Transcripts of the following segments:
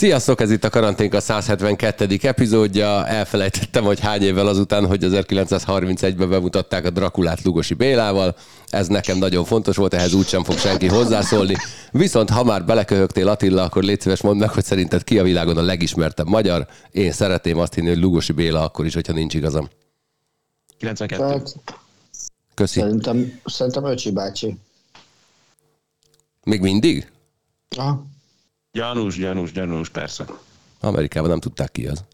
Sziasztok, ez itt a Karanténka 172. epizódja. Elfelejtettem, hogy hány évvel azután, hogy 1931-ben bemutatták a Drakulát Lugosi Bélával. Ez nekem nagyon fontos volt, ehhez úgysem fog senki hozzászólni. Viszont ha már beleköhögtél Attila, akkor légy szíves mondd meg, hogy szerinted ki a világon a legismertebb magyar. Én szeretném azt hinni, hogy Lugosi Béla akkor is, hogyha nincs igazam. 92. Hát, Köszi. szerintem, szerintem Öcsi bácsi. Még mindig? Aha. Gyanús, gyanús, gyanús, persze. Amerikában nem tudták ki az.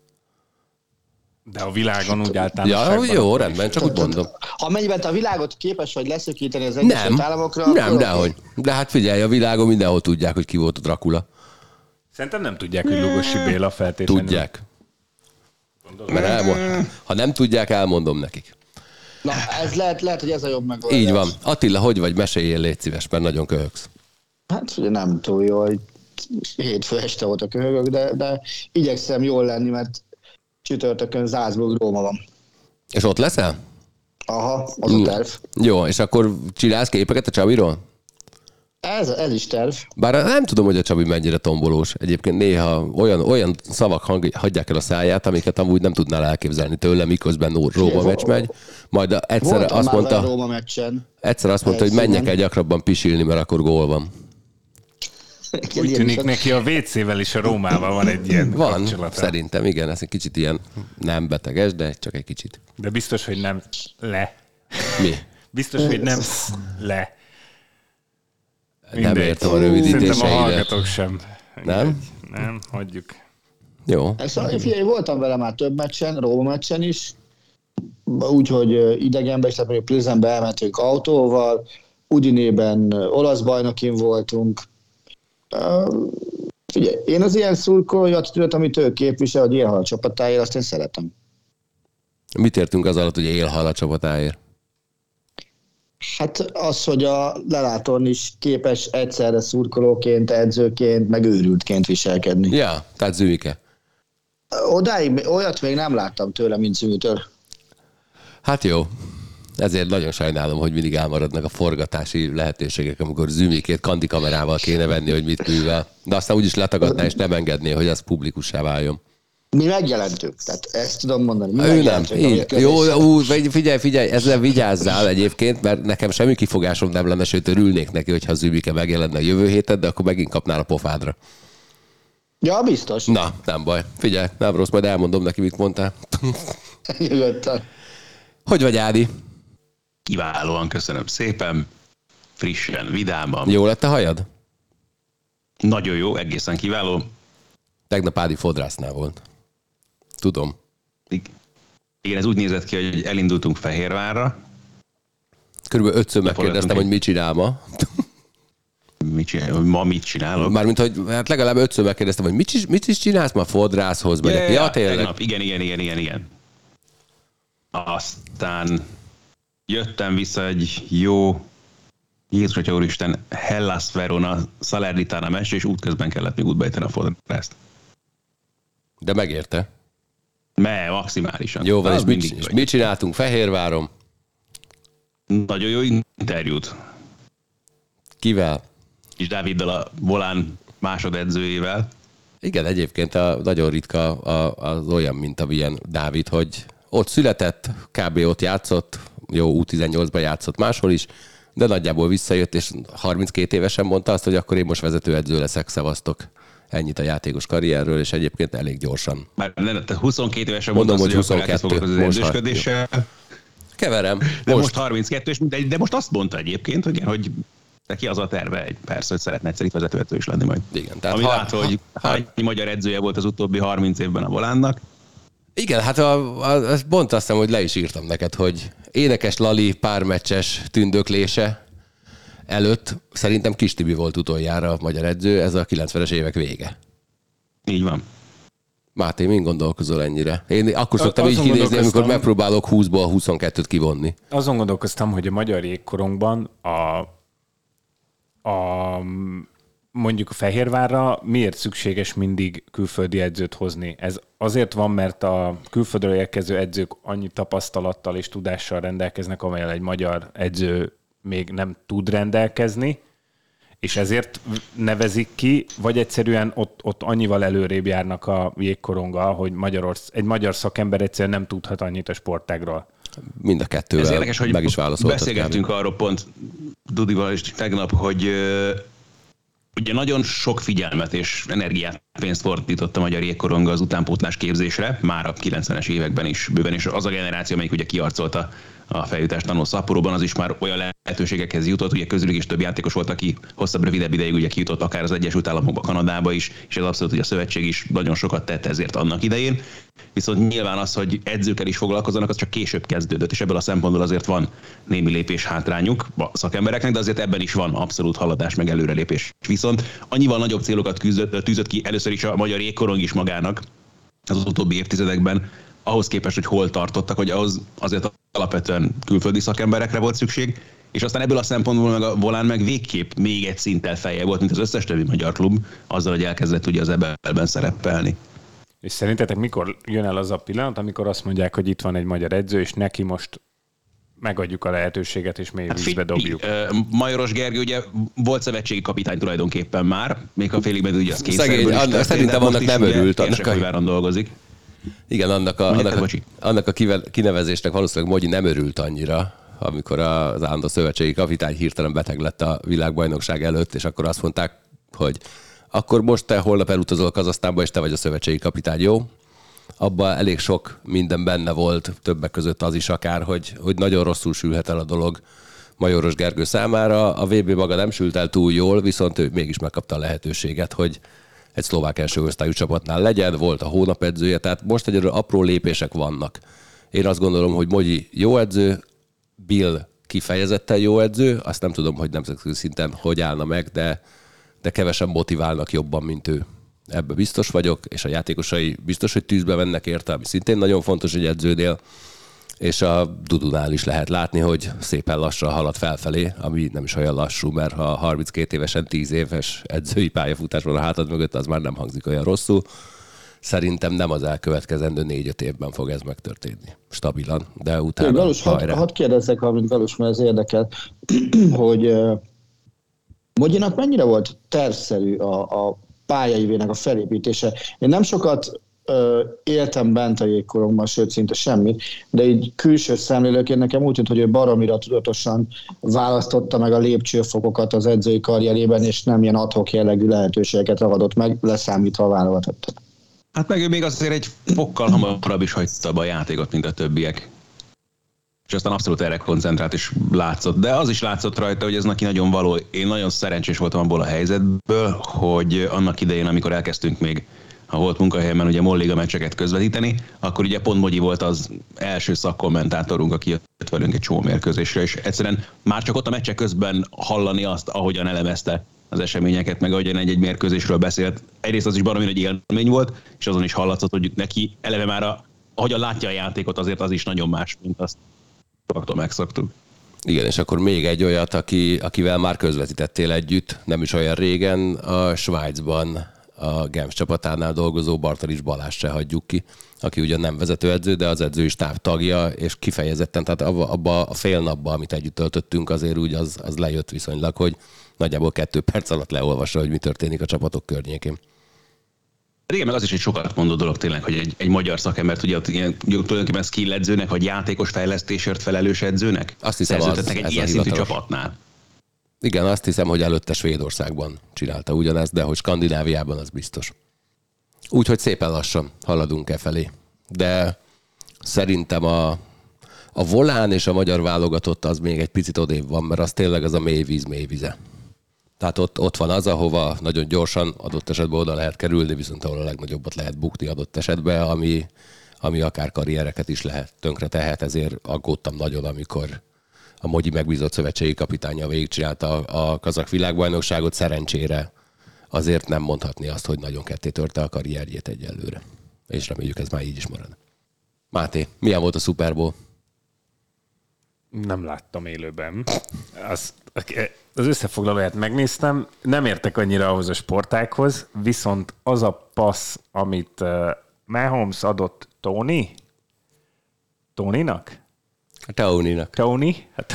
De a világon úgy Ja, általánosságban... jó, akkor rendben, csak úgy mondom. Ha mennyiben te a világot képes vagy leszökíteni az Nem, Egyesült Államokra, nem, akkor dehogy. De hát figyelj, a világon mindenhol tudják, hogy ki volt a Dracula. Szerintem nem tudják, hogy Lugosi Béla feltétlenül. Tudják. Mert elmond, ha nem tudják, elmondom nekik. Na, ez lehet, lehet, hogy ez a jobb megoldás. Így van. Attila, hogy vagy? Meséljél, légy szíves, mert nagyon köhögsz. Hát ugye nem túl jó, hogy hétfő este volt a köhögök, de, de igyekszem jól lenni, mert csütörtökön Zászburg Róma van. És ott leszel? Aha, az a terv. Jó, és akkor csinálsz képeket a Csabiról? Ez, ez is terv. Bár nem tudom, hogy a Csabi mennyire tombolós. Egyébként néha olyan, olyan szavak hang, hagyják el a száját, amiket amúgy nem tudnál elképzelni tőle, miközben Róma meccs megy. Majd egyszer Voltam azt mondta, Róma meccsen. egyszer azt mondta, hogy menjek el gyakrabban pisilni, mert akkor gól van. Úgy Ilyen tűnik is- neki a WC-vel is a Rómával van egy ilyen Van, kapcsolata. szerintem, igen, ez egy kicsit ilyen nem beteges, de csak egy kicsit. De biztos, hogy nem le. Mi? Biztos, hogy nem le. Nem értem a Szerintem a rövidítéseidet. hallgatók sem. Nem? Nem, hagyjuk. Jó. Szóval, figyelj, voltam vele már több meccsen, Róma meccsen is, úgyhogy ö, idegenben is, tehát mondjuk Plizenbe elmentünk autóval, Udinében olasz bajnokin voltunk. Figyelj, én az ilyen szurkolói attitűdöt, amit ő képvisel, hogy élhal a csapatáért, azt én szeretem. Mit értünk az alatt, hogy élhal a csapatáért? Hát az, hogy a lelátón is képes egyszerre szurkolóként, edzőként, meg őrültként viselkedni. Ja, tehát Zümike. Odáig olyat még nem láttam tőle, mint Zümítől. Hát jó. Ezért nagyon sajnálom, hogy mindig elmaradnak a forgatási lehetőségek, amikor zümikét kandi kamerával kéne venni, hogy mit művel. De aztán úgyis letagadná és nem engedné, hogy ez publikussá váljon. Mi megjelentünk, tehát ezt tudom mondani. Mi Ő nem. Így. Jó, ú, figy- figyelj, figyelj, ezzel vigyázzál egyébként, mert nekem semmi kifogásom nem lenne, sőt örülnék neki, hogyha Zümike megjelenne a jövő héten, de akkor megint kapnál a pofádra. Ja, biztos. Na, nem baj. Figyelj, nem rossz, majd elmondom neki, mit mondtál. Nyugodtan. Hogy vagy, Ádi? Kiválóan, köszönöm szépen. Frissen, vidáman. Jó lett a hajad? Nagyon jó, egészen kiváló. Tegnap Ádi fodrásznál volt. Tudom. Igen, ez úgy nézett ki, hogy elindultunk Fehérvárra. Körülbelül ötször megkérdeztem, egy- hogy mit csinál ma. Mit csinál, ma mit csinálok? Mármint, hogy hát legalább ötször megkérdeztem, hogy mit is, mit is csinálsz ma fodrászhoz megyek. Ja, tényleg. Tegnap, igen, igen, igen, igen, igen. Aztán jöttem vissza egy jó Jézus Atya Úristen Hellas Verona Salernitana meccs, és útközben kellett még útba a fodrászt. De megérte. Me, maximálisan. Jó van, és mit, és mit csináltunk Fehérváron? Nagyon jó interjút. Kivel? És Dáviddal a volán másodedzőjével. Igen, egyébként a, nagyon ritka a, az olyan, mint a ilyen Dávid, hogy ott született, kb. ott játszott, jó, U18-ban játszott máshol is, de nagyjából visszajött, és 32 évesen mondta azt, hogy akkor én most vezetőedző leszek, szevasztok. Ennyit a játékos karrierről, és egyébként elég gyorsan. Már nem, te 22 évesen Mondom, mondta hogy hogy, akkor 22, elkezd foglalkozni az edzősködéssel. Keverem. De most, Most, most 32, és mindegy, de most azt mondta egyébként, hogy, hogy neki az a terve, egy persze, hogy szeretne egyszer itt vezetőedző is lenni majd. Igen, tehát Ami ha- látva, hogy ha- hány magyar edzője volt az utóbbi 30 évben a volánnak. Igen, hát a, a, a, pont azt hiszem, hogy le is írtam neked, hogy énekes Lali pármeccses tündöklése előtt szerintem Kis Tibi volt utoljára a magyar edző, ez a 90-es évek vége. Így van. Máté, mind gondolkozol ennyire? Én akkor szoktam Azon így kinézni, amikor megpróbálok 20-ból 22-t kivonni. Azon gondolkoztam, hogy a magyar jégkorongban a, a mondjuk a Fehérvárra miért szükséges mindig külföldi edzőt hozni? Ez azért van, mert a külföldről érkező edzők annyi tapasztalattal és tudással rendelkeznek, amelyel egy magyar edző még nem tud rendelkezni, és ezért nevezik ki, vagy egyszerűen ott, ott annyival előrébb járnak a jégkoronggal, hogy Magyarorsz, egy magyar szakember egyszerűen nem tudhat annyit a sportágról. Mind a kettővel Ez érdekes, hogy meg is válaszoltak. Beszélgettünk arról pont Dudival is tegnap, hogy ugye nagyon sok figyelmet és energiát, pénzt fordított a magyar jégkoronga az utánpótlás képzésre, már a 90-es években is bőven, és az a generáció, amelyik ugye kiarcolta a feljutást tanul szaporóban, az is már olyan lehetőségekhez jutott, ugye közülük is több játékos volt, aki hosszabb, rövidebb ideig ugye kijutott akár az Egyesült Államokba, Kanadába is, és ez abszolút hogy a szövetség is nagyon sokat tett ezért annak idején. Viszont nyilván az, hogy edzőkkel is foglalkozzanak, az csak később kezdődött, és ebből a szempontból azért van némi lépés hátrányuk a szakembereknek, de azért ebben is van abszolút haladás, meg előrelépés. Viszont annyival nagyobb célokat tűzött, tűzött ki először is a magyar jégkorong is magának az utóbbi évtizedekben, ahhoz képest, hogy hol tartottak, hogy ahhoz azért alapvetően külföldi szakemberekre volt szükség, és aztán ebből a szempontból meg a Volán meg végképp még egy szinttel feje volt, mint az összes többi magyar klub, azzal, hogy elkezdett ugye az ebben szerepelni. És szerintetek mikor jön el az a pillanat, amikor azt mondják, hogy itt van egy magyar edző, és neki most megadjuk a lehetőséget, és mély hát vízbe dobjuk. Majoros Gergő ugye volt szövetségi kapitány tulajdonképpen már, még a félig meddig ugye az kényszerből Szegény, is szerintem annak nem örült. Annak a... dolgozik. Igen, annak a, annak, a, annak a kinevezésnek valószínűleg Mogyi nem örült annyira, amikor az állandó szövetségi kapitány hirtelen beteg lett a világbajnokság előtt, és akkor azt mondták, hogy akkor most te holnap elutazol Kazasztánba, és te vagy a szövetségi kapitány, jó? Abban elég sok minden benne volt, többek között az is akár, hogy, hogy nagyon rosszul sülhet el a dolog Majoros Gergő számára. A VB maga nem sült el túl jól, viszont ő mégis megkapta a lehetőséget, hogy egy szlovák első osztályú csapatnál legyen, volt a hónap edzője, tehát most egyre apró lépések vannak. Én azt gondolom, hogy Mogyi jó edző, Bill kifejezetten jó edző, azt nem tudom, hogy nemzetközi szinten hogy állna meg, de, de kevesen motiválnak jobban, mint ő. Ebbe biztos vagyok, és a játékosai biztos, hogy tűzbe vennek érte, ami szintén nagyon fontos egy edzőnél és a Dudunál is lehet látni, hogy szépen lassan halad felfelé, ami nem is olyan lassú, mert ha 32 évesen 10 éves edzői pályafutás van a hátad mögött, az már nem hangzik olyan rosszul. Szerintem nem az elkövetkezendő négy-öt évben fog ez megtörténni. Stabilan, de utána Galus, hadd had kérdezzek amit Galus, mert ez érdekel, hogy uh, Mogyinak mennyire volt tervszerű a, a pályaivének a felépítése? Én nem sokat éltem bent a jégkorongban, sőt szinte semmit, de így külső szemlélőként nekem úgy tűnt, hogy ő baromira tudatosan választotta meg a lépcsőfokokat az edzői karrierében, és nem ilyen adhok jellegű lehetőségeket ragadott meg, leszámítva a válogatottat. Hát meg ő még azért egy fokkal hamarabb is hagyta a játékot, mint a többiek. És aztán abszolút erre koncentrált és látszott. De az is látszott rajta, hogy ez neki nagyon való. Én nagyon szerencsés voltam abból a helyzetből, hogy annak idején, amikor elkezdtünk még ha volt munkahelyemen ugye Molliga meccseket közvetíteni, akkor ugye pont Mogyi volt az első szakkommentátorunk, aki jött velünk egy csomó mérkőzésre, és egyszerűen már csak ott a meccsek közben hallani azt, ahogyan elemezte az eseményeket, meg ahogyan egy-egy mérkőzésről beszélt. Egyrészt az is baromi nagy élmény volt, és azon is hallatszott, hogy neki eleve már a, ahogyan látja a játékot, azért az is nagyon más, mint azt attól megszoktuk. Igen, és akkor még egy olyat, aki, akivel már közvetítettél együtt, nem is olyan régen, a Svájcban a Genf csapatánál dolgozó Bartalis Balázs se hagyjuk ki, aki ugyan nem vezetőedző, de az edzői stáb tagja, és kifejezetten, tehát abba, abba a fél napban, amit együtt töltöttünk, azért úgy az, az lejött viszonylag, hogy nagyjából kettő perc alatt leolvassa, hogy mi történik a csapatok környékén. Igen, meg az is egy sokat mondó dolog tényleg, hogy egy, egy magyar szakembert ugye, ilyen, tulajdonképpen skill edzőnek, vagy játékos fejlesztésért felelős edzőnek Azt hiszem, az, egy ilyen szintű csapatnál. Igen, azt hiszem, hogy előtte Svédországban csinálta ugyanezt, de hogy Skandináviában az biztos. Úgyhogy szépen lassan haladunk e felé. De szerintem a, a volán és a magyar válogatott az még egy picit odébb van, mert az tényleg az a mély víz, mély vize. Tehát ott, ott van az, ahova nagyon gyorsan adott esetben oda lehet kerülni, viszont ahol a legnagyobbat lehet bukni adott esetben, ami, ami akár karriereket is lehet tönkre tehet, ezért aggódtam nagyon, amikor a Mogyi megbízott szövetségi kapitánya végigcsinálta a, a kazak világbajnokságot, szerencsére azért nem mondhatni azt, hogy nagyon ketté törte a karrierjét egyelőre. És reméljük ez már így is marad. Máté, milyen volt a Super Bowl? Nem láttam élőben. Az, az összefoglalóját megnéztem, nem értek annyira ahhoz a sportákhoz, viszont az a passz, amit uh, Mahomes adott Tony, Tonynak? Tony-nak. Tony? Hát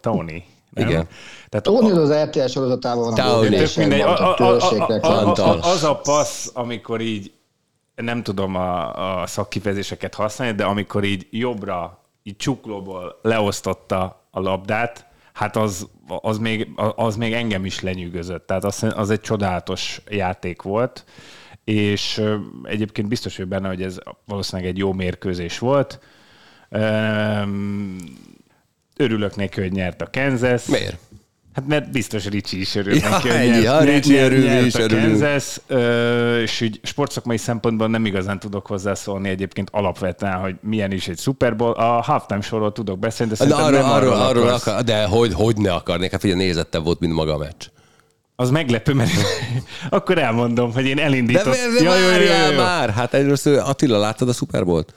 Tony. Nem? Igen. Tehát Tony az RTL sorozatában van Tony. a mindegy. A, a, a, a, a, a, az a passz, amikor így nem tudom a, a szakkifejezéseket használni, de amikor így jobbra, így csuklóból leosztotta a labdát, hát az, az, még, az még engem is lenyűgözött. Tehát az, az egy csodálatos játék volt, és egyébként biztos vagyok benne, hogy ez valószínűleg egy jó mérkőzés volt. Örülök neki, hogy nyert a Kansas. Miért? Hát mert biztos Ricsi is örül Ja, neki, hogy ennyi, nyert, ha nyert, örül, nyert is a örülünk. Kansas, és úgy sportszakmai szempontból nem igazán tudok hozzászólni egyébként alapvetően, hogy milyen is egy Super Bowl. A halftime sorról tudok beszélni, de szerintem arról, nem arról, arról akar, de hogy, hogy ne akarnék? Hát figyelj, nézettebb volt, mint maga a meccs. Az meglepő, mert akkor elmondom, hogy én De, elindítottam. de, de várjál már! Hát először Attila, láttad a Super Bowl-t?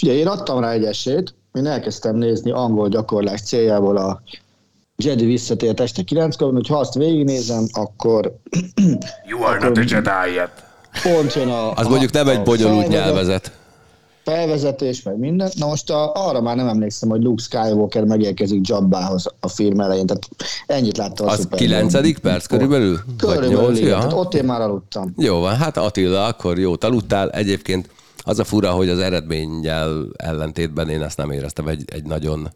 És ugye én adtam rá egy esélyt, én elkezdtem nézni angol gyakorlás céljából a Jedi visszatért este 9-kor, hogy ha azt végignézem, akkor You are not a Jedi yet. pont jön a... Az a, mondjuk nem egy bonyolult felvezet- nyelvezet. Felvezetés, meg minden. Na most a, arra már nem emlékszem, hogy Luke Skywalker megérkezik Jabbahoz a film elején, tehát ennyit láttam a Az Bowl-ban. kilencedik perc körülbelül? Körülbelül, nyolc? igen, Ja. tehát ott én már aludtam. Jó van, hát Attila, akkor jó aludtál. Egyébként az a fura, hogy az eredménnyel ellentétben én ezt nem éreztem egy, egy nagyon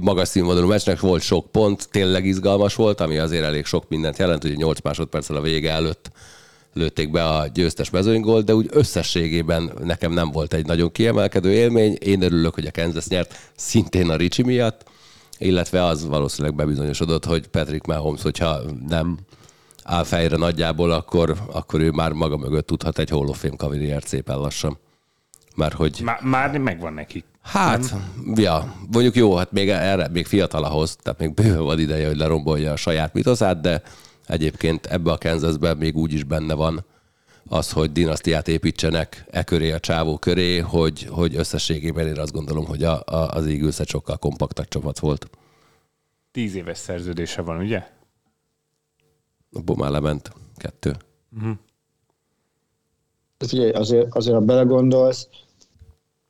magas színvonalú meccsnek, volt sok pont, tényleg izgalmas volt, ami azért elég sok mindent jelent, ugye 8 másodperccel a vége előtt lőtték be a győztes mezőnygolt, de úgy összességében nekem nem volt egy nagyon kiemelkedő élmény. Én örülök, hogy a Kansas nyert, szintén a Ricsi miatt, illetve az valószínűleg bebizonyosodott, hogy Patrick Mahomes, hogyha nem áll fejre nagyjából, akkor, akkor ő már maga mögött tudhat egy Hall of Fame karriert szépen lassan. Mert hogy Már, már megvan neki. Hát, ja, mondjuk jó, hát még erre, még fiatal ahhoz, tehát még bőven van ideje, hogy lerombolja a saját mitoszát, de egyébként ebbe a Kansasben még úgy is benne van az, hogy dinasztiát építsenek e köré, a csávó köré, hogy, hogy összességében én azt gondolom, hogy a, a, az Eagles egy sokkal kompaktabb csapat volt. Tíz éves szerződése van, ugye? Abból már lement kettő. De Figyelj, azért, azért ha belegondolsz,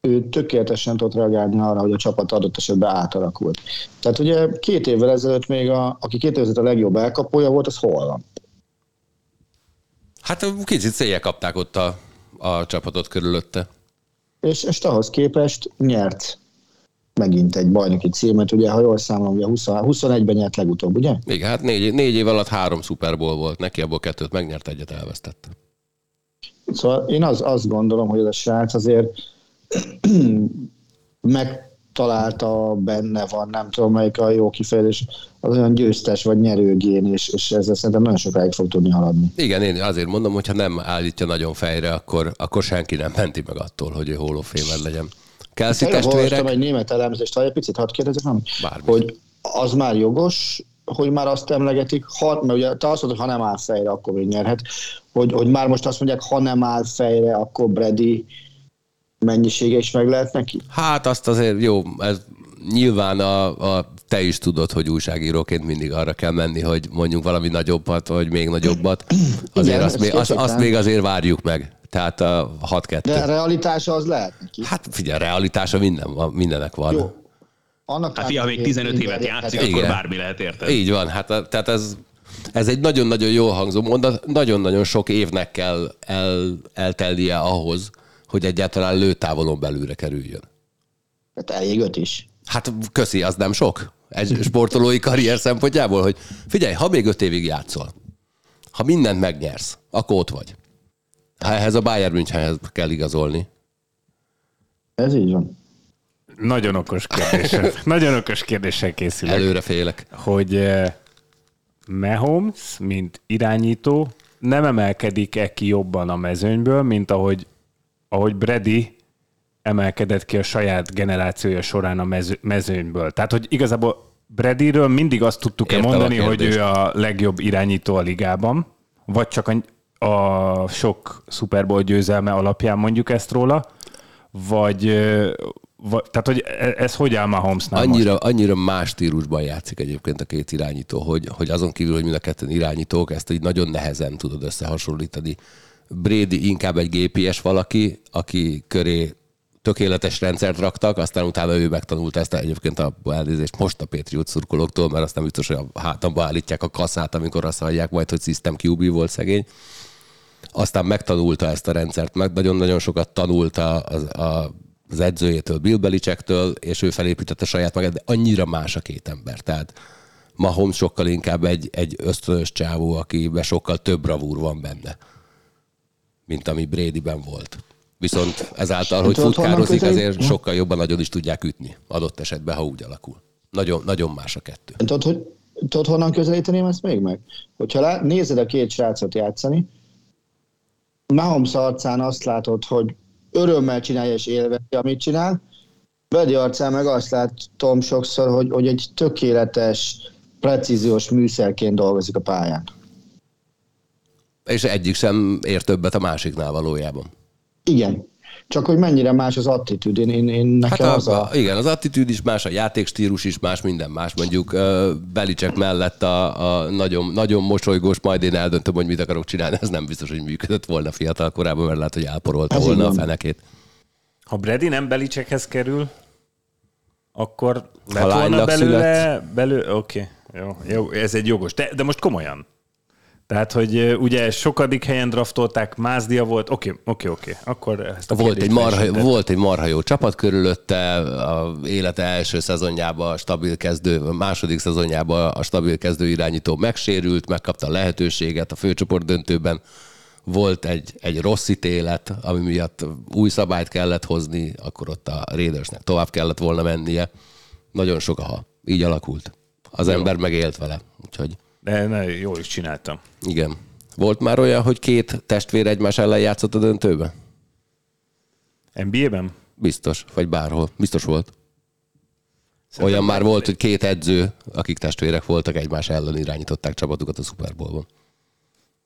ő tökéletesen tudott reagálni arra, hogy a csapat adott esetben átalakult. Tehát ugye két évvel ezelőtt még, a, aki két évvel ezelőtt a legjobb elkapója volt, az hol van? Hát kicsit széjjel kapták ott a, a csapatot körülötte. És, és ahhoz képest nyert megint egy bajnoki címet, ugye, ha jól számolom, ugye 20, 21-ben nyert legutóbb, ugye? Igen, hát négy, négy év alatt három Super Bowl volt, neki abból kettőt megnyert, egyet elvesztett. Szóval én az, azt gondolom, hogy ez a srác azért megtalálta, benne van, nem tudom melyik a jó kifejezés, az olyan győztes vagy nyerőgén, és, és ezzel szerintem nagyon sokáig fog tudni haladni. Igen, én azért mondom, hogy ha nem állítja nagyon fejre, akkor, akkor senki nem menti meg attól, hogy ő Hall of Famer legyen. Kelsey Tegnap olvastam testvérek, egy német elemzést, ha egy picit hadd kérdezek, nem? Hogy az már jogos, hogy már azt emlegetik, ha, mert ugye te azt mondod, ha nem áll fejre, akkor még nyerhet, hogy, hogy már most azt mondják, ha nem áll fejre, akkor Brady mennyisége is meg lehet neki? hát azt azért jó, ez nyilván a, a, te is tudod, hogy újságíróként mindig arra kell menni, hogy mondjunk valami nagyobbat, vagy még nagyobbat. Azért Igen, azt, még, azt, azt még azért várjuk meg. Tehát a 6-2. De realitása az lehet neki. Hát figyelj, realitása minden mindenek van. Jó. Annak Hát fia, ha még 15 évet játszik, Igen. akkor bármi lehet érted. Így van, hát a- tehát ez, ez egy nagyon-nagyon jó hangzó mondat, nagyon-nagyon sok évnek kell el, eltelnie ahhoz, hogy egyáltalán lőtávolon belülre kerüljön. Hát elég öt is. Hát köszi, az nem sok? Egy sportolói karrier szempontjából, hogy figyelj, ha még öt évig játszol, ha mindent megnyersz, akkor ott vagy. Ha ehhez a Bayern Münchenhez kell igazolni. Ez így van. Nagyon okos kérdéssel, nagyon okos kérdéssel készülök. Előre félek. hogy eh, Mahomes, mint irányító, nem emelkedik-e ki jobban a mezőnyből, mint ahogy, ahogy Brady emelkedett ki a saját generációja során a mező, mezőnyből. Tehát, hogy igazából Bradyről mindig azt tudtuk-e Értem mondani, hogy ő a legjobb irányító a ligában, vagy csak a, a sok Super Bowl győzelme alapján mondjuk ezt róla, vagy, eh, vagy tehát, hogy e- ez hogy áll Mahomesnál most? Annyira, annyira más stílusban játszik egyébként a két irányító, hogy, hogy azon kívül, hogy mind a ketten irányítók, ezt így nagyon nehezen tudod összehasonlítani. Brady inkább egy GPS valaki, aki köré tökéletes rendszert raktak, aztán utána ő megtanulta ezt egyébként a elnézést most a Patriot szurkolóktól, mert aztán biztos, hogy a hátamba állítják a kaszát, amikor azt hallják majd, hogy System QB volt szegény. Aztán megtanulta ezt a rendszert, meg nagyon-nagyon sokat tanulta az, a, az edzőjétől, Bill Belichicktől, és ő felépítette saját magát, de annyira más a két ember. Tehát Mahomes sokkal inkább egy, egy ösztönös csávó, akiben sokkal több bravúr van benne, mint ami Bradyben volt. Viszont ezáltal, hogy futkározik, ezért sokkal jobban nagyon is tudják ütni, adott esetben, ha úgy alakul. Nagyon, nagyon más a kettő. Tudod, hogy, tudod honnan közelíteném ezt még meg? Hogyha lá, nézed a két srácot játszani, Mahomes arcán azt látod, hogy örömmel csinálja és élvezi, amit csinál, Brady arcán meg azt látom sokszor, hogy, hogy egy tökéletes, precíziós műszerként dolgozik a pályán. És egyik sem ér többet a másiknál valójában. Igen. Csak hogy mennyire más az attitűd. Én, én, én nekem hát az a, a... Igen, az attitűd is más, a játékstílus is más, minden más. Mondjuk uh, Belicek mellett a, a nagyon, nagyon mosolygós, majd én eldöntöm, hogy mit akarok csinálni, ez nem biztos, hogy működött volna fiatal korában, mert lehet, hogy elporolta ez volna a fenekét. Ha Brady nem Belicekhez kerül, akkor lett volna belőle, belőle oké, okay. jó, jó, ez egy jogos. De, de most komolyan. Tehát, hogy ugye sokadik helyen draftolták, Mázdia volt, oké, oké, oké, akkor ezt a volt egy, marha, volt egy marha jó csapat körülötte, a élete első szezonjában a stabil kezdő, a második szezonjában a stabil kezdő irányító megsérült, megkapta a lehetőséget a főcsoport döntőben, volt egy, egy rossz ítélet, ami miatt új szabályt kellett hozni, akkor ott a Raidersnek tovább kellett volna mennie. Nagyon sok a Így alakult. Az jó. ember megélt vele, úgyhogy... De ne, jól is csináltam. Igen. Volt már olyan, hogy két testvér egymás ellen játszott a döntőbe? NBA-ben? Biztos, vagy bárhol. Biztos volt. Szerintem olyan már volt, hogy két edző, akik testvérek voltak, egymás ellen irányították csapatukat a Super Bowl-ban.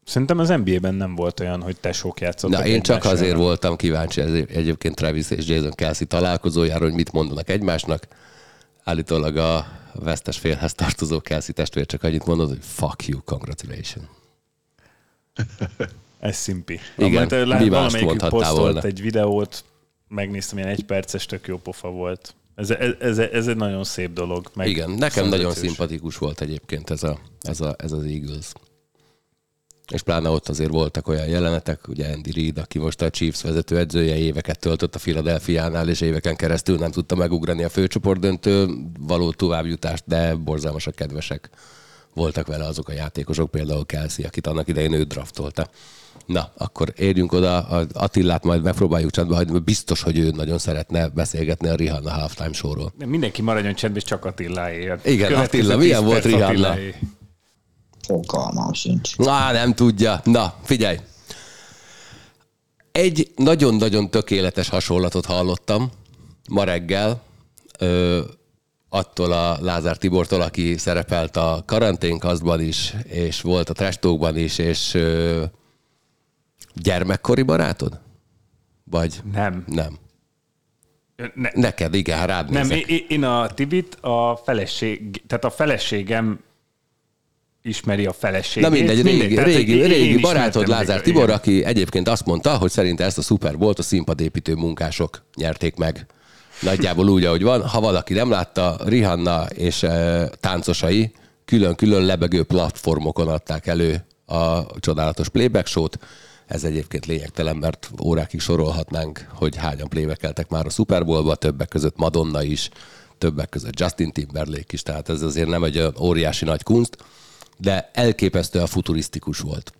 Szerintem az NBA-ben nem volt olyan, hogy tesók játszottak. Na, én csak azért ellen. voltam kíváncsi egyébként Travis és Jason Kelsey találkozójára, hogy mit mondanak egymásnak. Állítólag a vesztes félhez tartozó Kelsey testvér csak annyit mondod, hogy fuck you, congratulations. Ez szimpi. Igen, Amint, mi mást mondhattál volna. egy videót, megnéztem, ilyen egy perces, tök jó pofa volt. Ez, ez, ez, ez egy nagyon szép dolog. Meg Igen, nekem nagyon szimpatikus volt egyébként ez, a, ez, a, ez az Eagles. És pláne ott azért voltak olyan jelenetek, ugye Andy Reid, aki most a Chiefs vezető edzője, éveket töltött a Philadelphia-nál, és éveken keresztül nem tudta megugrani a főcsoportdöntő való továbbjutást, de borzalmasak kedvesek voltak vele azok a játékosok, például Kelsey, akit annak idején ő draftolta. Na, akkor érjünk oda, Attillát majd megpróbáljuk csendbe hagyni, mert biztos, hogy ő nagyon szeretne beszélgetni a Rihanna halftime showról. Mindenki maradjon csendben, csak Attiláért. Igen, Attila, milyen volt Rihanna? Attiláé. Fogalmam sincs. Na, nem tudja. Na, figyelj. Egy nagyon-nagyon tökéletes hasonlatot hallottam ma reggel, ö, attól a Lázár Tibortól, aki szerepelt a karanténkasztban is, és volt a trestókban is, és ö, gyermekkori barátod? Vagy? Nem. Nem. Ne, Neked, igen, rád Nem, én, én a Tibit a feleség, tehát a feleségem ismeri a feleségét. Na mindegy, mindegy, régi, régi, régi barátod Lázár Tibor, igen. aki egyébként azt mondta, hogy szerinte ezt a Super Bowl-t a színpadépítő munkások nyerték meg. Nagyjából úgy, ahogy van. Ha valaki nem látta, Rihanna és e, táncosai külön-külön lebegő platformokon adták elő a csodálatos playback show-t. Ez egyébként lényegtelen, mert órákig sorolhatnánk, hogy hányan playback már a Super Bowl-ba, többek között Madonna is, többek között Justin Timberlake is, tehát ez azért nem egy óriási nagy kunst de elképesztően futurisztikus volt.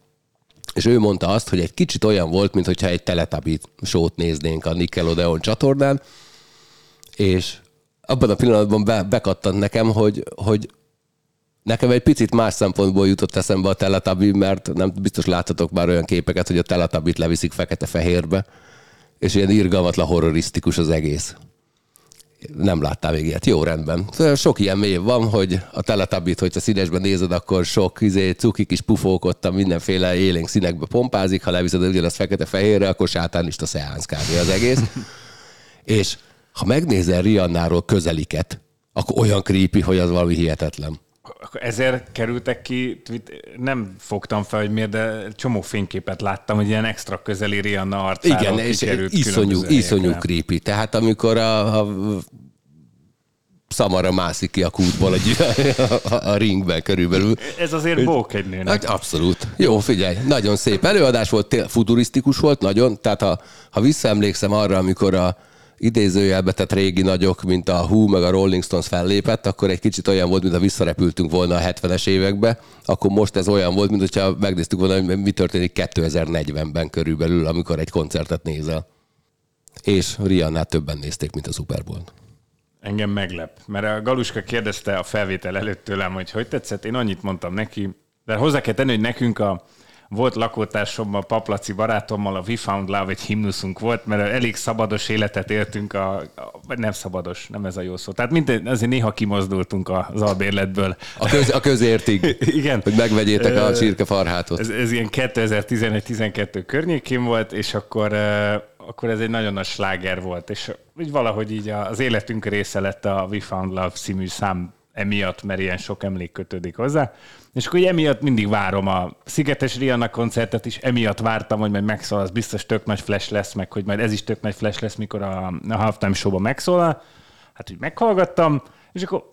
És ő mondta azt, hogy egy kicsit olyan volt, mintha egy Teletubby sót néznénk a Nickelodeon csatornán, és abban a pillanatban be, bekattant nekem, hogy, hogy nekem egy picit más szempontból jutott eszembe a Teletubby, mert nem biztos láthatok már olyan képeket, hogy a Teletubbyt leviszik fekete-fehérbe, és ilyen irgalmatlan horrorisztikus az egész nem láttál még ilyet. Jó, rendben. Sok ilyen mély van, hogy a teletabit, hogyha színesben nézed, akkor sok izé, cuki kis pufók ott mindenféle élénk színekbe pompázik, ha leviszed ugyanazt fekete-fehérre, akkor sátánista szeánsz kb. az egész. És ha megnézel Riannáról közeliket, akkor olyan creepy, hogy az valami hihetetlen. Akkor ezért kerültek ki, nem fogtam fel, hogy miért, de csomó fényképet láttam, hogy ilyen extra közeli Rihanna arcáról Igen, és iszonyú, iszonyú creepy. Tehát amikor a, a szamara mászik ki a kútból egy, a, a ringben körülbelül. Ez azért bók egy nőnek. Hát abszolút. Jó, figyelj, nagyon szép előadás volt, futurisztikus volt, nagyon. Tehát ha, ha visszaemlékszem arra, amikor a idézőjelbe tett régi nagyok, mint a Who meg a Rolling Stones fellépett, akkor egy kicsit olyan volt, mintha visszarepültünk volna a 70-es évekbe, akkor most ez olyan volt, mintha megnéztük volna, hogy mi történik 2040-ben körülbelül, amikor egy koncertet nézel. És Riannát többen nézték, mint a Super Bowl. Engem meglep, mert a Galuska kérdezte a felvétel előtt tőlem, hogy hogy tetszett, én annyit mondtam neki, de hozzá kell tenni, hogy nekünk a, volt lakótársommal, Paplaci barátommal, a We Found Love egy himnuszunk volt, mert elég szabados életet éltünk, a, a, nem szabados, nem ez a jó szó. Tehát minden, azért néha kimozdultunk az albérletből. A, köz, a közértig. Igen. Hogy megvegyétek a csirkefarhátot. Ez, ez ilyen 2011-12 környékén volt, és akkor akkor ez egy nagyon nagy sláger volt, és úgy valahogy így az életünk része lett a We Found Love című szám emiatt, mert ilyen sok emlék kötődik hozzá. És akkor emiatt mindig várom a Szigetes Rihanna koncertet is, emiatt vártam, hogy majd megszól, az biztos tök nagy flash lesz, meg hogy majd ez is tök nagy flash lesz, mikor a, a halftime show-ban megszólal. Hát úgy meghallgattam, és akkor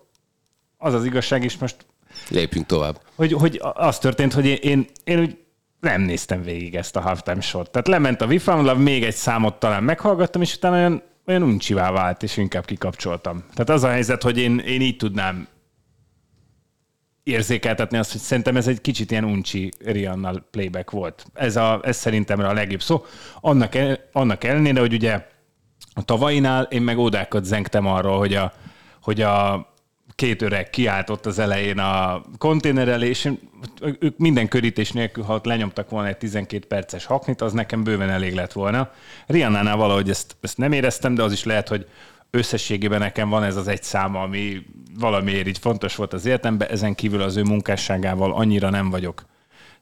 az az igazság is most... Lépjünk tovább. Hogy, hogy az történt, hogy én, én, én úgy nem néztem végig ezt a halftime short. Tehát lement a Found Love, még egy számot talán meghallgattam, és utána olyan, olyan uncsivá vált, és inkább kikapcsoltam. Tehát az a helyzet, hogy én, én így tudnám érzékeltetni azt, hogy szerintem ez egy kicsit ilyen uncsi Rihanna playback volt. Ez, a, ez szerintem a legjobb szó. Annak, annak ellenére, hogy ugye a tavainál én meg ódákat zengtem arról, hogy a, hogy a két öreg kiáltott az elején a konténer elé, és ők minden körítés nélkül, ha ott lenyomtak volna egy 12 perces haknit, az nekem bőven elég lett volna. Riannánál valahogy ezt, ezt nem éreztem, de az is lehet, hogy összességében nekem van ez az egy száma, ami valamiért így fontos volt az életemben, ezen kívül az ő munkásságával annyira nem vagyok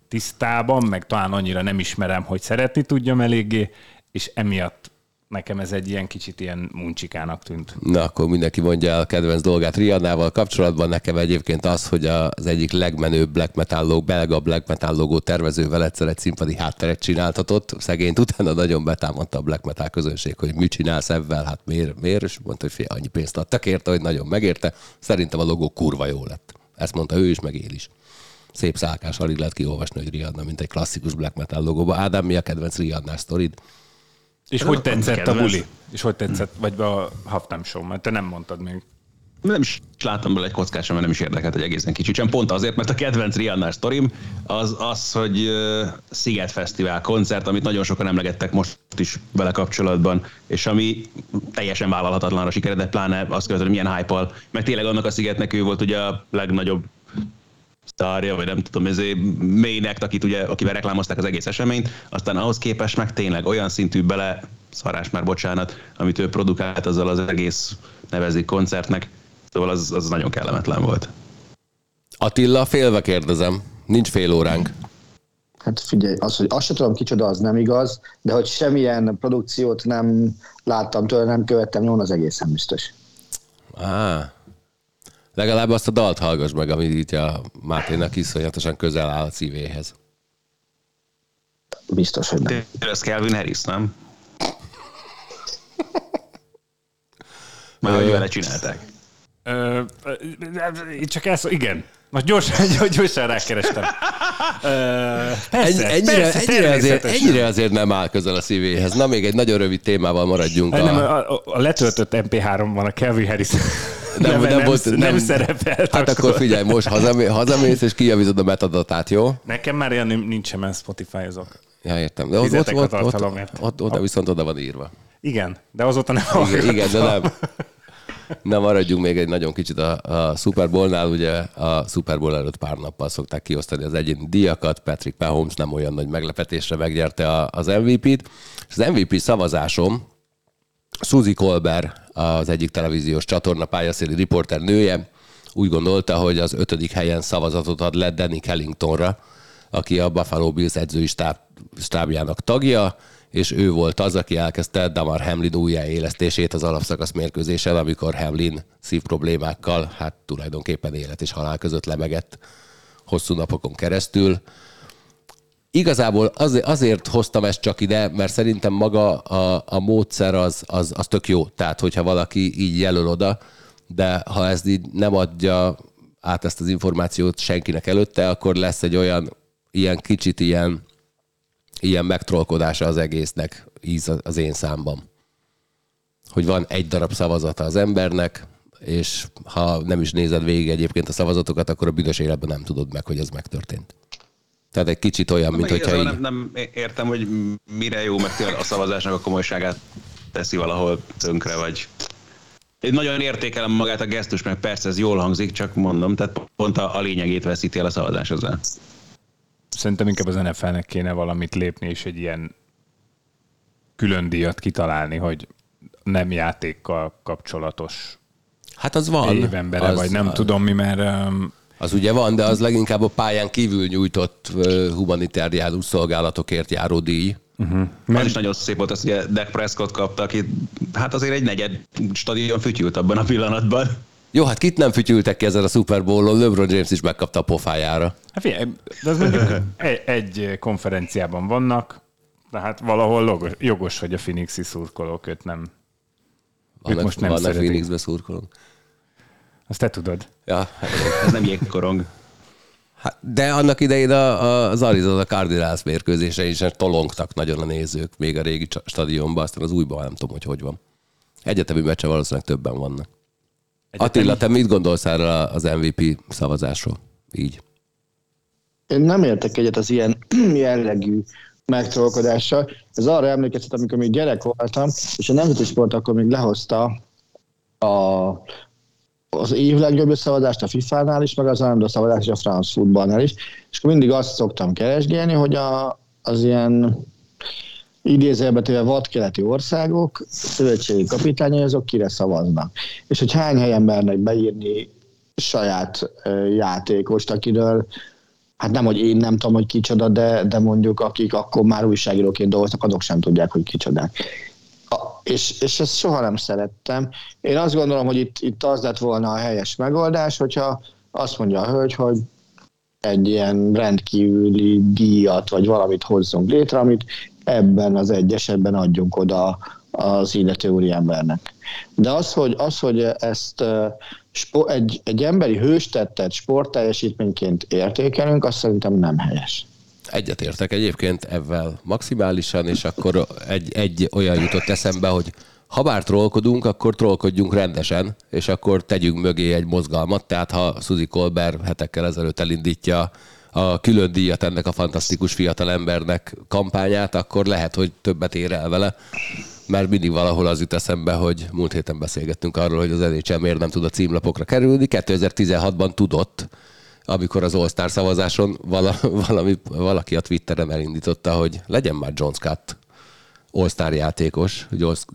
tisztában, meg talán annyira nem ismerem, hogy szeretni tudjam eléggé, és emiatt nekem ez egy ilyen kicsit ilyen muncsikának tűnt. Na, akkor mindenki mondja a kedvenc dolgát Riannával kapcsolatban. Nekem egyébként az, hogy az egyik legmenőbb black metal logó, belga black metal logó tervezővel egyszer egy színpadi hátteret csináltatott. Szegényt utána nagyon betámadta a black metal közönség, hogy mit csinálsz ebben, hát miért, miért? És mondta, hogy fél, annyi pénzt adtak érte, hogy nagyon megérte. Szerintem a logó kurva jó lett. Ezt mondta ő is, meg én is szép szálkás, alig lehet kiolvasni, hogy Rihanna, mint egy klasszikus black metal logóba. Ádám, mi a kedvenc Rihanna sztorid? És hogy tetszett a buli? És hogy tetszett, vagy a halftime show, mert te nem mondtad még. Nem is láttam bele egy kockás, mert nem is érdekelt egy egészen kicsit sem. Pont azért, mert a kedvenc Rihanna sztorim az az, hogy uh, Sziget Fesztivál koncert, amit nagyon sokan emlegettek most is vele kapcsolatban, és ami teljesen vállalhatatlanra sikeredett, pláne azt követően, milyen hype meg tényleg annak a Szigetnek ő volt ugye a legnagyobb sztárja, vagy nem tudom, ezért mélynek, akit ugye, akivel reklámozták az egész eseményt, aztán ahhoz képest meg tényleg olyan szintű bele, szarás már bocsánat, amit ő produkált azzal az egész nevezik koncertnek, szóval az, az nagyon kellemetlen volt. Attila, félve kérdezem, nincs fél óránk. Hát figyelj, az, hogy azt sem tudom kicsoda, az nem igaz, de hogy semmilyen produkciót nem láttam tőle, nem követtem nyomon, az egészen biztos. Ah, Legalább azt a dalt hallgass meg, ami így a Máténak iszonyatosan közel áll a szívéhez. Biztos, hogy nem. Ez Calvin Harris, nem? Már hogy vele csinálták. Ö, csak ez, igen. Most gyorsan, gyorsan rákerestem. persze, ennyire, persze, ennyire, azért, ennyire azért nem áll közel a szívéhez. Na, még egy nagyon rövid témával maradjunk. Nem, a, a, a letöltött MP3 van a Calvin Harris nem, nem, nem, volt, nem, nem szerepelt. Hát akkor, akkor figyelj, most hazamé, hazamész, és kijavizod a metadatát, jó? Nekem már ilyen nincs mert Spotify-ozok. Ja, értem. De ott, ott, ott, ott, ott, ott, ott, viszont oda van írva. Igen, de azóta nem Igen, igen de nem. Na, maradjunk még egy nagyon kicsit a, a Super Bowl-nál. Ugye a Super Bowl előtt pár nappal szokták kiosztani az egyéni díjakat. Patrick Mahomes nem olyan nagy meglepetésre megnyerte a, az MVP-t. És az MVP szavazásom Suzy Kolber, az egyik televíziós csatorna pályaszéli riporter nője, úgy gondolta, hogy az ötödik helyen szavazatot ad le Danny Kellingtonra, aki a Buffalo Bills edzői stáb, stábjának tagja, és ő volt az, aki elkezdte Damar Hamlin újjáélesztését az alapszakasz mérkőzésen, amikor Hamlin szívproblémákkal, hát tulajdonképpen élet és halál között lemegett hosszú napokon keresztül. Igazából azért, azért hoztam ezt csak ide, mert szerintem maga a, a módszer az, az, az tök jó. Tehát, hogyha valaki így jelöl oda, de ha ez így nem adja át ezt az információt senkinek előtte, akkor lesz egy olyan ilyen kicsit ilyen, ilyen megtrollkodása az egésznek íz az én számban. Hogy van egy darab szavazata az embernek, és ha nem is nézed végig egyébként a szavazatokat, akkor a büdös életben nem tudod meg, hogy ez megtörtént. Tehát egy kicsit olyan, mint hogyha így... Nem, nem értem, hogy mire jó, meg a szavazásnak a komolyságát teszi valahol tönkre, vagy én nagyon értékelem magát a gesztus, meg persze ez jól hangzik, csak mondom, tehát pont a, a lényegét veszíti el a szavazás ezzel. Szerintem inkább az NFL-nek kéne valamit lépni, és egy ilyen külön díjat kitalálni, hogy nem játékkal kapcsolatos Hát az van. Évembere, az, vagy nem az, tudom mi, mert... Um, az ugye van, de az leginkább a pályán kívül nyújtott humanitáriánus szolgálatokért járó díj. Uh-huh. Az is nagyon szép volt, az ugye Dak Prescott kapta, aki hát azért egy negyed stadion fütyült abban a pillanatban. Jó, hát kit nem fütyültek ki ezzel a Super Bowl-on, LeBron James is megkapta a pofájára. Hát figyelj, de az mondjuk egy, egy konferenciában vannak, de hát valahol jogos, hogy a Phoenixi szurkolók őt nem, vannak, őt most nem vannak szeretik. Phoenixbe szurkolók. Azt te tudod. Ja, ez nem jégkorong. Hát, de annak idején a, a, az Arizona Cardinals mérkőzése is tolongtak nagyon a nézők, még a régi stadionban, aztán az újban nem tudom, hogy hogy van. Egyetemi meccse valószínűleg többen vannak. Egyetemi... Attila, te mit gondolsz erre az MVP szavazásról? Így. Én nem értek egyet az ilyen jellegű megtrolkodással. Ez arra emlékeztet, amikor még gyerek voltam, és a Nemzeti Sport akkor még lehozta a az év legjobb szavazást a FIFA-nál is, meg az állandó szavazást a France Footballnál is, és akkor mindig azt szoktam keresgélni, hogy a, az ilyen idézőjelbe téve vadkeleti országok szövetségi kapitányai azok kire szavaznak. És hogy hány helyen mernek beírni saját játékost, akiről hát nem, hogy én nem tudom, hogy kicsoda, de, de mondjuk akik akkor már újságíróként dolgoznak, azok sem tudják, hogy kicsodák és, és ezt soha nem szerettem. Én azt gondolom, hogy itt, itt az lett volna a helyes megoldás, hogyha azt mondja a hölgy, hogy egy ilyen rendkívüli díjat, vagy valamit hozzunk létre, amit ebben az egy esetben adjunk oda az illető úriembernek. De az, hogy, az, hogy ezt egy, egy emberi hőstettet sportteljesítményként értékelünk, azt szerintem nem helyes. Egyetértek egyébként ebben maximálisan, és akkor egy, egy olyan jutott eszembe, hogy ha bár trollkodunk, akkor trollkodjunk rendesen, és akkor tegyünk mögé egy mozgalmat. Tehát ha Suzy Colbert hetekkel ezelőtt elindítja a külön díjat ennek a fantasztikus fiatal embernek kampányát, akkor lehet, hogy többet ér el vele. Mert mindig valahol az jut eszembe, hogy múlt héten beszélgettünk arról, hogy az NHL miért nem tud a címlapokra kerülni. 2016-ban tudott, amikor az All-Star szavazáson vala, valami, valaki a Twitteren elindította, hogy legyen már John Scott All-Star játékos.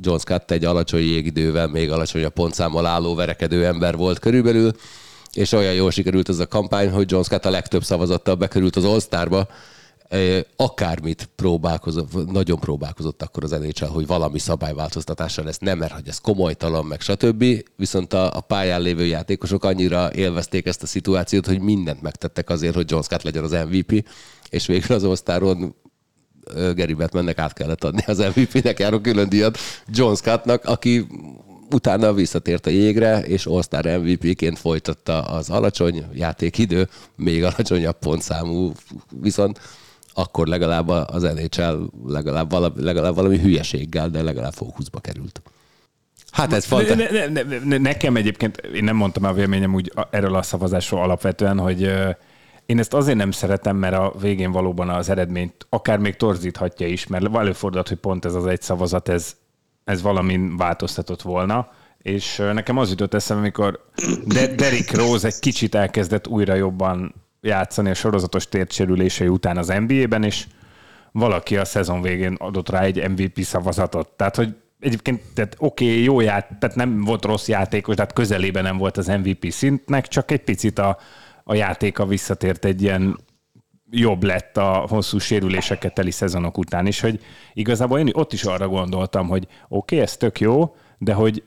John Scott egy alacsony jégidővel, még alacsonyabb pontszámmal álló verekedő ember volt körülbelül, és olyan jól sikerült ez a kampány, hogy John Scott a legtöbb szavazattal bekerült az All-Starba, akármit próbálkozott, nagyon próbálkozott akkor az NHL, hogy valami szabályváltoztatással lesz, nem, mert hogy ez komolytalan, meg stb. Viszont a, a pályán lévő játékosok annyira élvezték ezt a szituációt, hogy mindent megtettek azért, hogy John Scott legyen az MVP, és végül az osztáron Gary Bettmannek át kellett adni az MVP-nek járó külön díjat John Scottnak, aki utána visszatért a jégre, és All-Star MVP-ként folytatta az alacsony játékidő, még alacsonyabb pontszámú, viszont akkor legalább az NHL legalább valami, legalább valami hülyeséggel, de legalább fókuszba került. Hát ez fanta- ne, ne, ne, ne, Nekem egyébként, én nem mondtam a véleményem úgy erről a szavazásról alapvetően, hogy én ezt azért nem szeretem, mert a végén valóban az eredményt akár még torzíthatja is, mert előfordulhat, hogy pont ez az egy szavazat, ez, ez valamin változtatott volna, és nekem az jutott eszembe, amikor Derek Rose egy kicsit elkezdett újra jobban játszani a sorozatos tércsérülései után az NBA-ben, és valaki a szezon végén adott rá egy MVP szavazatot. Tehát, hogy egyébként tehát oké, okay, jó ját, tehát nem volt rossz játékos, tehát közelében nem volt az MVP szintnek, csak egy picit a, a játéka visszatért egy ilyen jobb lett a hosszú sérüléseket teli szezonok után, és hogy igazából én ott is arra gondoltam, hogy oké, okay, ez tök jó, de hogy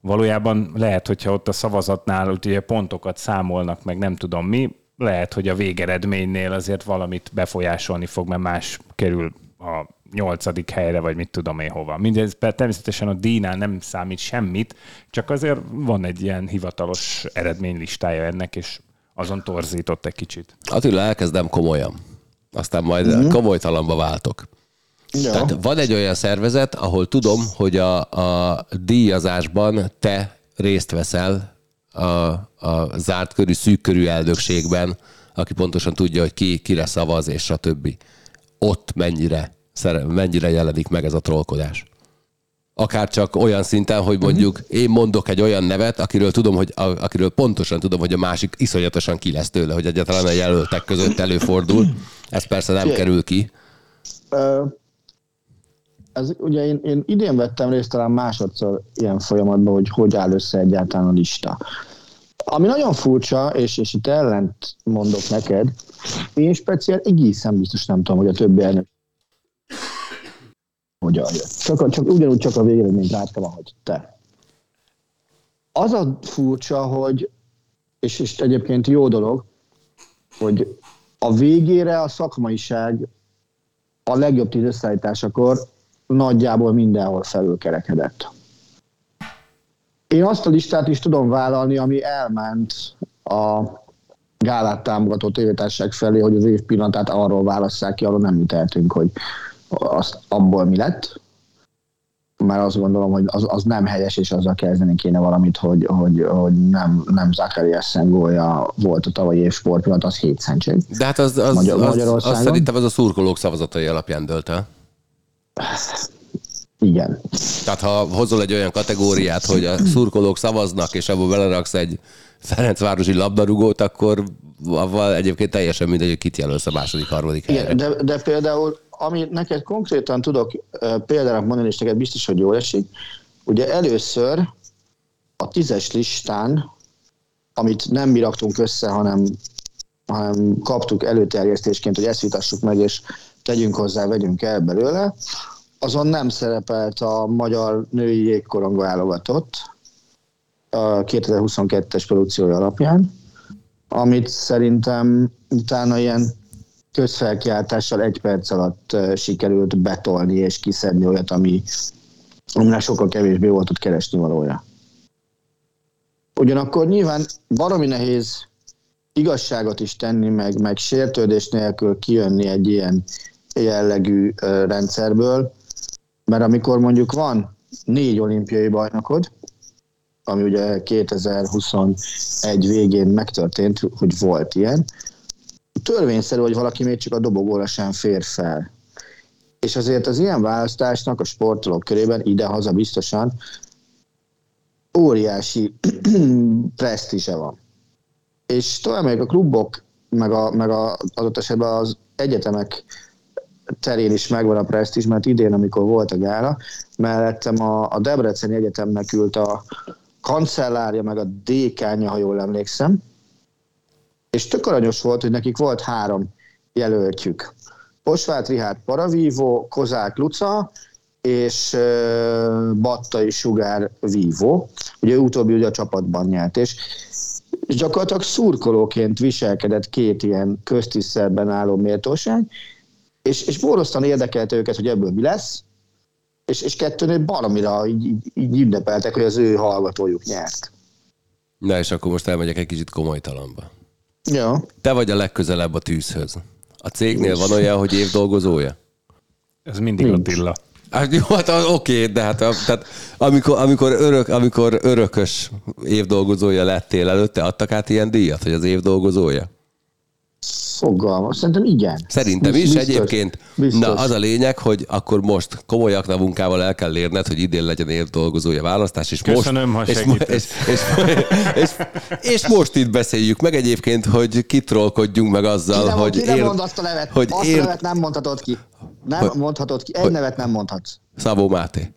valójában lehet, hogyha ott a szavazatnál ugye pontokat számolnak, meg nem tudom mi, lehet, hogy a végeredménynél azért valamit befolyásolni fog, mert más kerül a nyolcadik helyre, vagy mit tudom én hova. Mindez természetesen a díjnál nem számít semmit, csak azért van egy ilyen hivatalos eredménylistája ennek, és azon torzított egy kicsit. Attila, elkezdem komolyan. Aztán majd mm. komolytalamba váltok. Ja. Tehát van egy olyan szervezet, ahol tudom, hogy a, a díjazásban te részt veszel a, a zárt körű, szűk körű elnökségben, aki pontosan tudja, hogy ki, kire szavaz, és a többi. Ott mennyire, mennyire jelenik meg ez a trollkodás? akár csak olyan szinten, hogy mondjuk én mondok egy olyan nevet, akiről tudom, hogy akiről pontosan tudom, hogy a másik iszonyatosan ki lesz tőle, hogy egyáltalán a jelöltek között előfordul. Ez persze nem kerül ki. Ez, ugye én, én idén vettem részt talán másodszor ilyen folyamatban, hogy hogy áll össze egyáltalán a lista. Ami nagyon furcsa, és, és itt ellent mondok neked, én speciál egészen biztos nem tudom, hogy a többi elnök hogyan jött. Csak, csak ugyanúgy csak a végeredményt láttam, ahogy te. Az a furcsa, hogy, és, és egyébként jó dolog, hogy a végére a szakmaiság a legjobb tíz összeállításakor nagyjából mindenhol felülkerekedett. Én azt a listát is tudom vállalni, ami elment a gálát támogató tévétárság felé, hogy az év pillanatát arról válasszák ki, arról nem tehetünk, hogy azt abból mi lett, mert azt gondolom, hogy az, az nem helyes, és azzal kezdeni kéne valamit, hogy, hogy, hogy nem, nem Zachariasen gólja volt a tavalyi év sportpillanat, az hétszentség. De hát az, az, Magyar, az, az, az szerintem az a szurkolók szavazatai alapján dölt el. Igen. Tehát ha hozol egy olyan kategóriát, hogy a szurkolók szavaznak, és abból beleraksz egy Ferencvárosi labdarúgót, akkor avval egyébként teljesen mindegy, hogy kit jelölsz a második, harmadik helyre. De, de például ami neked konkrétan tudok példának mondani, és neked biztos, hogy jól esik, ugye először a tízes listán, amit nem mi raktunk össze, hanem, hanem kaptuk előterjesztésként, hogy ezt vitassuk meg, és tegyünk hozzá, vegyünk el belőle, azon nem szerepelt a magyar női jégkorongba válogatott a 2022-es produkciója alapján, amit szerintem utána ilyen közfelkiáltással egy perc alatt sikerült betolni és kiszedni olyat, ami, aminek sokkal kevésbé volt ott keresni valója. Ugyanakkor nyilván baromi nehéz igazságot is tenni, meg, meg sértődés nélkül kijönni egy ilyen jellegű rendszerből, mert amikor mondjuk van négy olimpiai bajnokod, ami ugye 2021 végén megtörtént, hogy volt ilyen, törvényszerű, hogy valaki még csak a dobogóra sem fér fel. És azért az ilyen választásnak a sportolók körében ide-haza biztosan óriási presztízse van. És tovább még a klubok, meg, a, meg a, adott esetben az egyetemek terén is megvan a presztízs, mert idén, amikor volt a gála, mellettem a, a Debreceni Egyetemnek ült a kancellárja, meg a dékánya, ha jól emlékszem, és tök aranyos volt, hogy nekik volt három jelöltjük. Osvát Rihárd Paravívó, Kozák Luca, és uh, Battai Sugár Vívó. Ugye utóbbi ugye a csapatban nyert, és, és gyakorlatilag szurkolóként viselkedett két ilyen köztisztelben álló méltóság, és, és borosztan érdekelte őket, hogy ebből mi lesz, és, és kettőnél baromira így, így, így ünnepeltek, hogy az ő hallgatójuk nyert. Na és akkor most elmegyek egy kicsit komolytalamba. Ja. Te vagy a legközelebb a tűzhöz. A cégnél van olyan, hogy év dolgozója? Ez mindig Nincs. Attila. Hát jó, hát oké, de hát tehát, amikor, amikor, örök, amikor örökös évdolgozója lettél előtte, adtak át ilyen díjat, hogy az évdolgozója? Fogalmas, szerintem igen. Szerintem is biztos, egyébként. Biztos. Na, az a lényeg, hogy akkor most komolyak a munkával el kell érned, hogy idén legyen év dolgozója választás, és Köszönöm, most, ha és, és, és, és, és, most itt beszéljük meg egyébként, hogy kitrolkodjunk meg azzal, ki nem, hogy... Ki nem ér, mond azt a nevet? Hogy azt ér... a nevet nem mondhatod ki. Nem hogy, mondhatod ki. Egy hogy, nevet nem mondhatsz. Szabó Máté.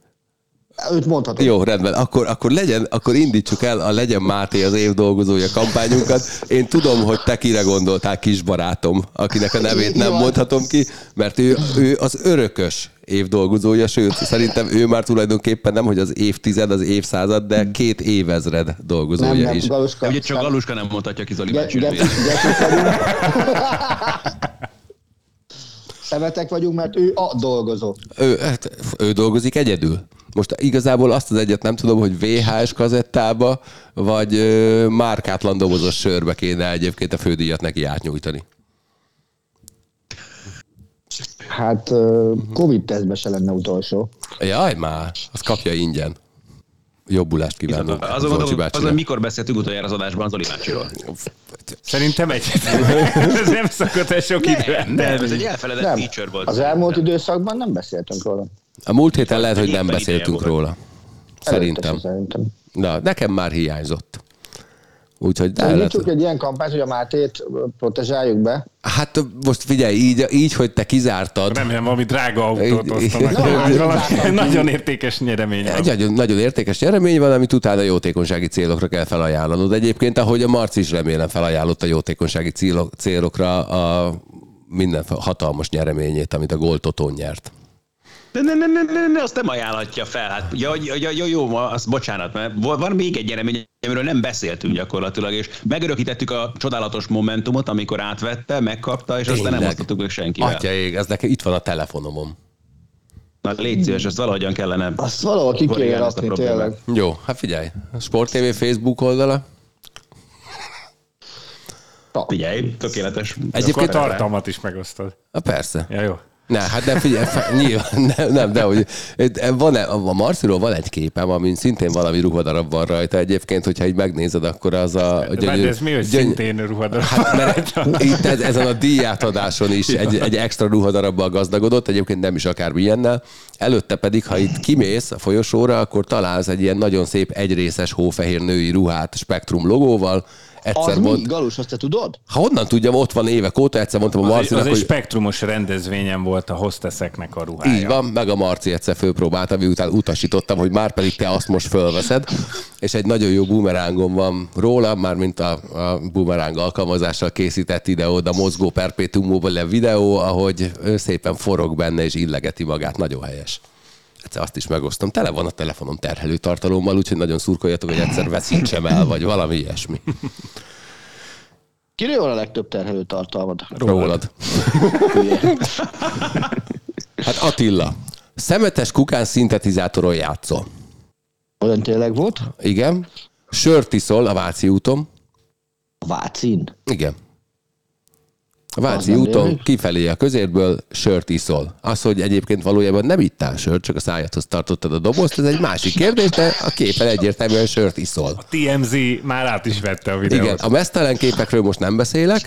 Őt mondhatom. Jó, rendben. Akkor, akkor, legyen, akkor indítsuk el a Legyen Máté az év dolgozója kampányunkat. Én tudom, hogy te kire gondoltál, kis barátom, akinek a nevét nem mondhatom ki, mert ő, ő az örökös év dolgozója, sőt, szerintem ő már tulajdonképpen nem, hogy az évtized, az évszázad, de két évezred dolgozója Nem, nem, is. Galuska. Ugye csak Galuska nem mondhatja ki Zoli Ge- ge-. Szemetek vagyunk, mert ő a dolgozó. Ő, hát, ő dolgozik egyedül. Most igazából azt az egyet nem tudom, hogy VHS kazettába, vagy ö, márkátlan dobozos sörbe kéne egyébként a fődíjat neki átnyújtani. Hát Covid tesztbe se lenne utolsó. Jaj, már, azt kapja ingyen. Jobbulást kívánok. Azon gondolom, azon mikor beszéltünk utoljára az adásban Zoli bácsiról. Szerintem egy. ez nem szokott el sok idő. Nem, nem, ez egy elfeledett Nem. feature volt. Az elmúlt időszakban nem beszéltünk róla. A múlt héten lehet, hogy nem beszéltünk róla. Szerintem. Szerintem. Na, nekem már hiányzott. Úgyhogy de lehet, egy ilyen kampányt, hogy a Mátét protezsáljuk be. Hát most figyelj, így, így, hogy te kizártad, Remélem, valami drága autót Így- osztanak. Na, vagy valami nagyon értékes nyeremény. van. Egy nagyon, nagyon értékes nyeremény van, amit utána jótékonysági célokra kell felajánlanod. Egyébként, ahogy a Marci is remélem felajánlotta jótékonysági célok, célokra a minden hatalmas nyereményét, amit a Gold Toton nyert. Ne, ne, ne, ne, ne, ne, azt nem ajánlatja fel. Hát, ja, ja, ja, jó, jó, ma, azt bocsánat, mert van még egy nyeremény, amiről nem beszéltünk gyakorlatilag, és megörökítettük a csodálatos momentumot, amikor átvette, megkapta, és aztán nem Tényleg. osztottuk meg senkivel. Atya ég, ez nekem itt van a telefonomon. Na légy szíves, ezt valahogyan kellene. Azt valahol ki a problémát. tényleg. Jó, hát figyelj, a Sport TV Facebook oldala. Figyelj, tökéletes. Egyébként tartalmat is megosztod. Na persze. Ja, jó. Ne, hát de figyelj, fe- nyilván, nem, nem, de hogy van a Marciról van egy képem, amin szintén valami ruhadarab van rajta egyébként, hogyha így megnézed, akkor az a... De várj, ez mi, hogy szintén ruhadarab? Hát, mert itt ez, ezen a díjátadáson is egy, egy extra ruhadarabbal gazdagodott, egyébként nem is akármilyennel. Előtte pedig, ha itt kimész a folyosóra, akkor találsz egy ilyen nagyon szép egyrészes hófehér női ruhát Spektrum logóval. Egyszer Az mi? mond, Galus, azt te tudod? ha honnan tudjam, ott van évek óta, egyszer mondtam a Marcinak, az egy hogy spektrumos rendezvényen volt a hosteszeknek a ruhája. így van, meg a Marci egyszer fölpróbálta, miután utasítottam, hogy már pedig te azt most fölveszed, és egy nagyon jó boomerangom van róla, már mint a, a boomerang alkalmazással készített videó, a mozgó perpetuum mobile videó, ahogy ő szépen forog benne és illegeti magát, nagyon helyes. Egyszer azt is megosztom. Tele van a telefonom terhelő tartalommal, úgyhogy nagyon szurkoljatok, hogy egyszer veszítsem el, vagy valami ilyesmi. Kiről van a legtöbb terhelő tartalmad? Rólad. Hát Attila, szemetes kukán szintetizátoron játszol. Olyan tényleg volt? Igen. Sört iszol a Váci úton. A Vácin. Igen. A Váci úton kifelé a közértből sört iszol. Az, hogy egyébként valójában nem ittál sört, csak a szájadhoz tartottad a dobozt, ez egy másik kérdés, de a képen egyértelműen sört iszol. TMZ már át is vette a videót. Igen, a mesztelen képekről most nem beszélek,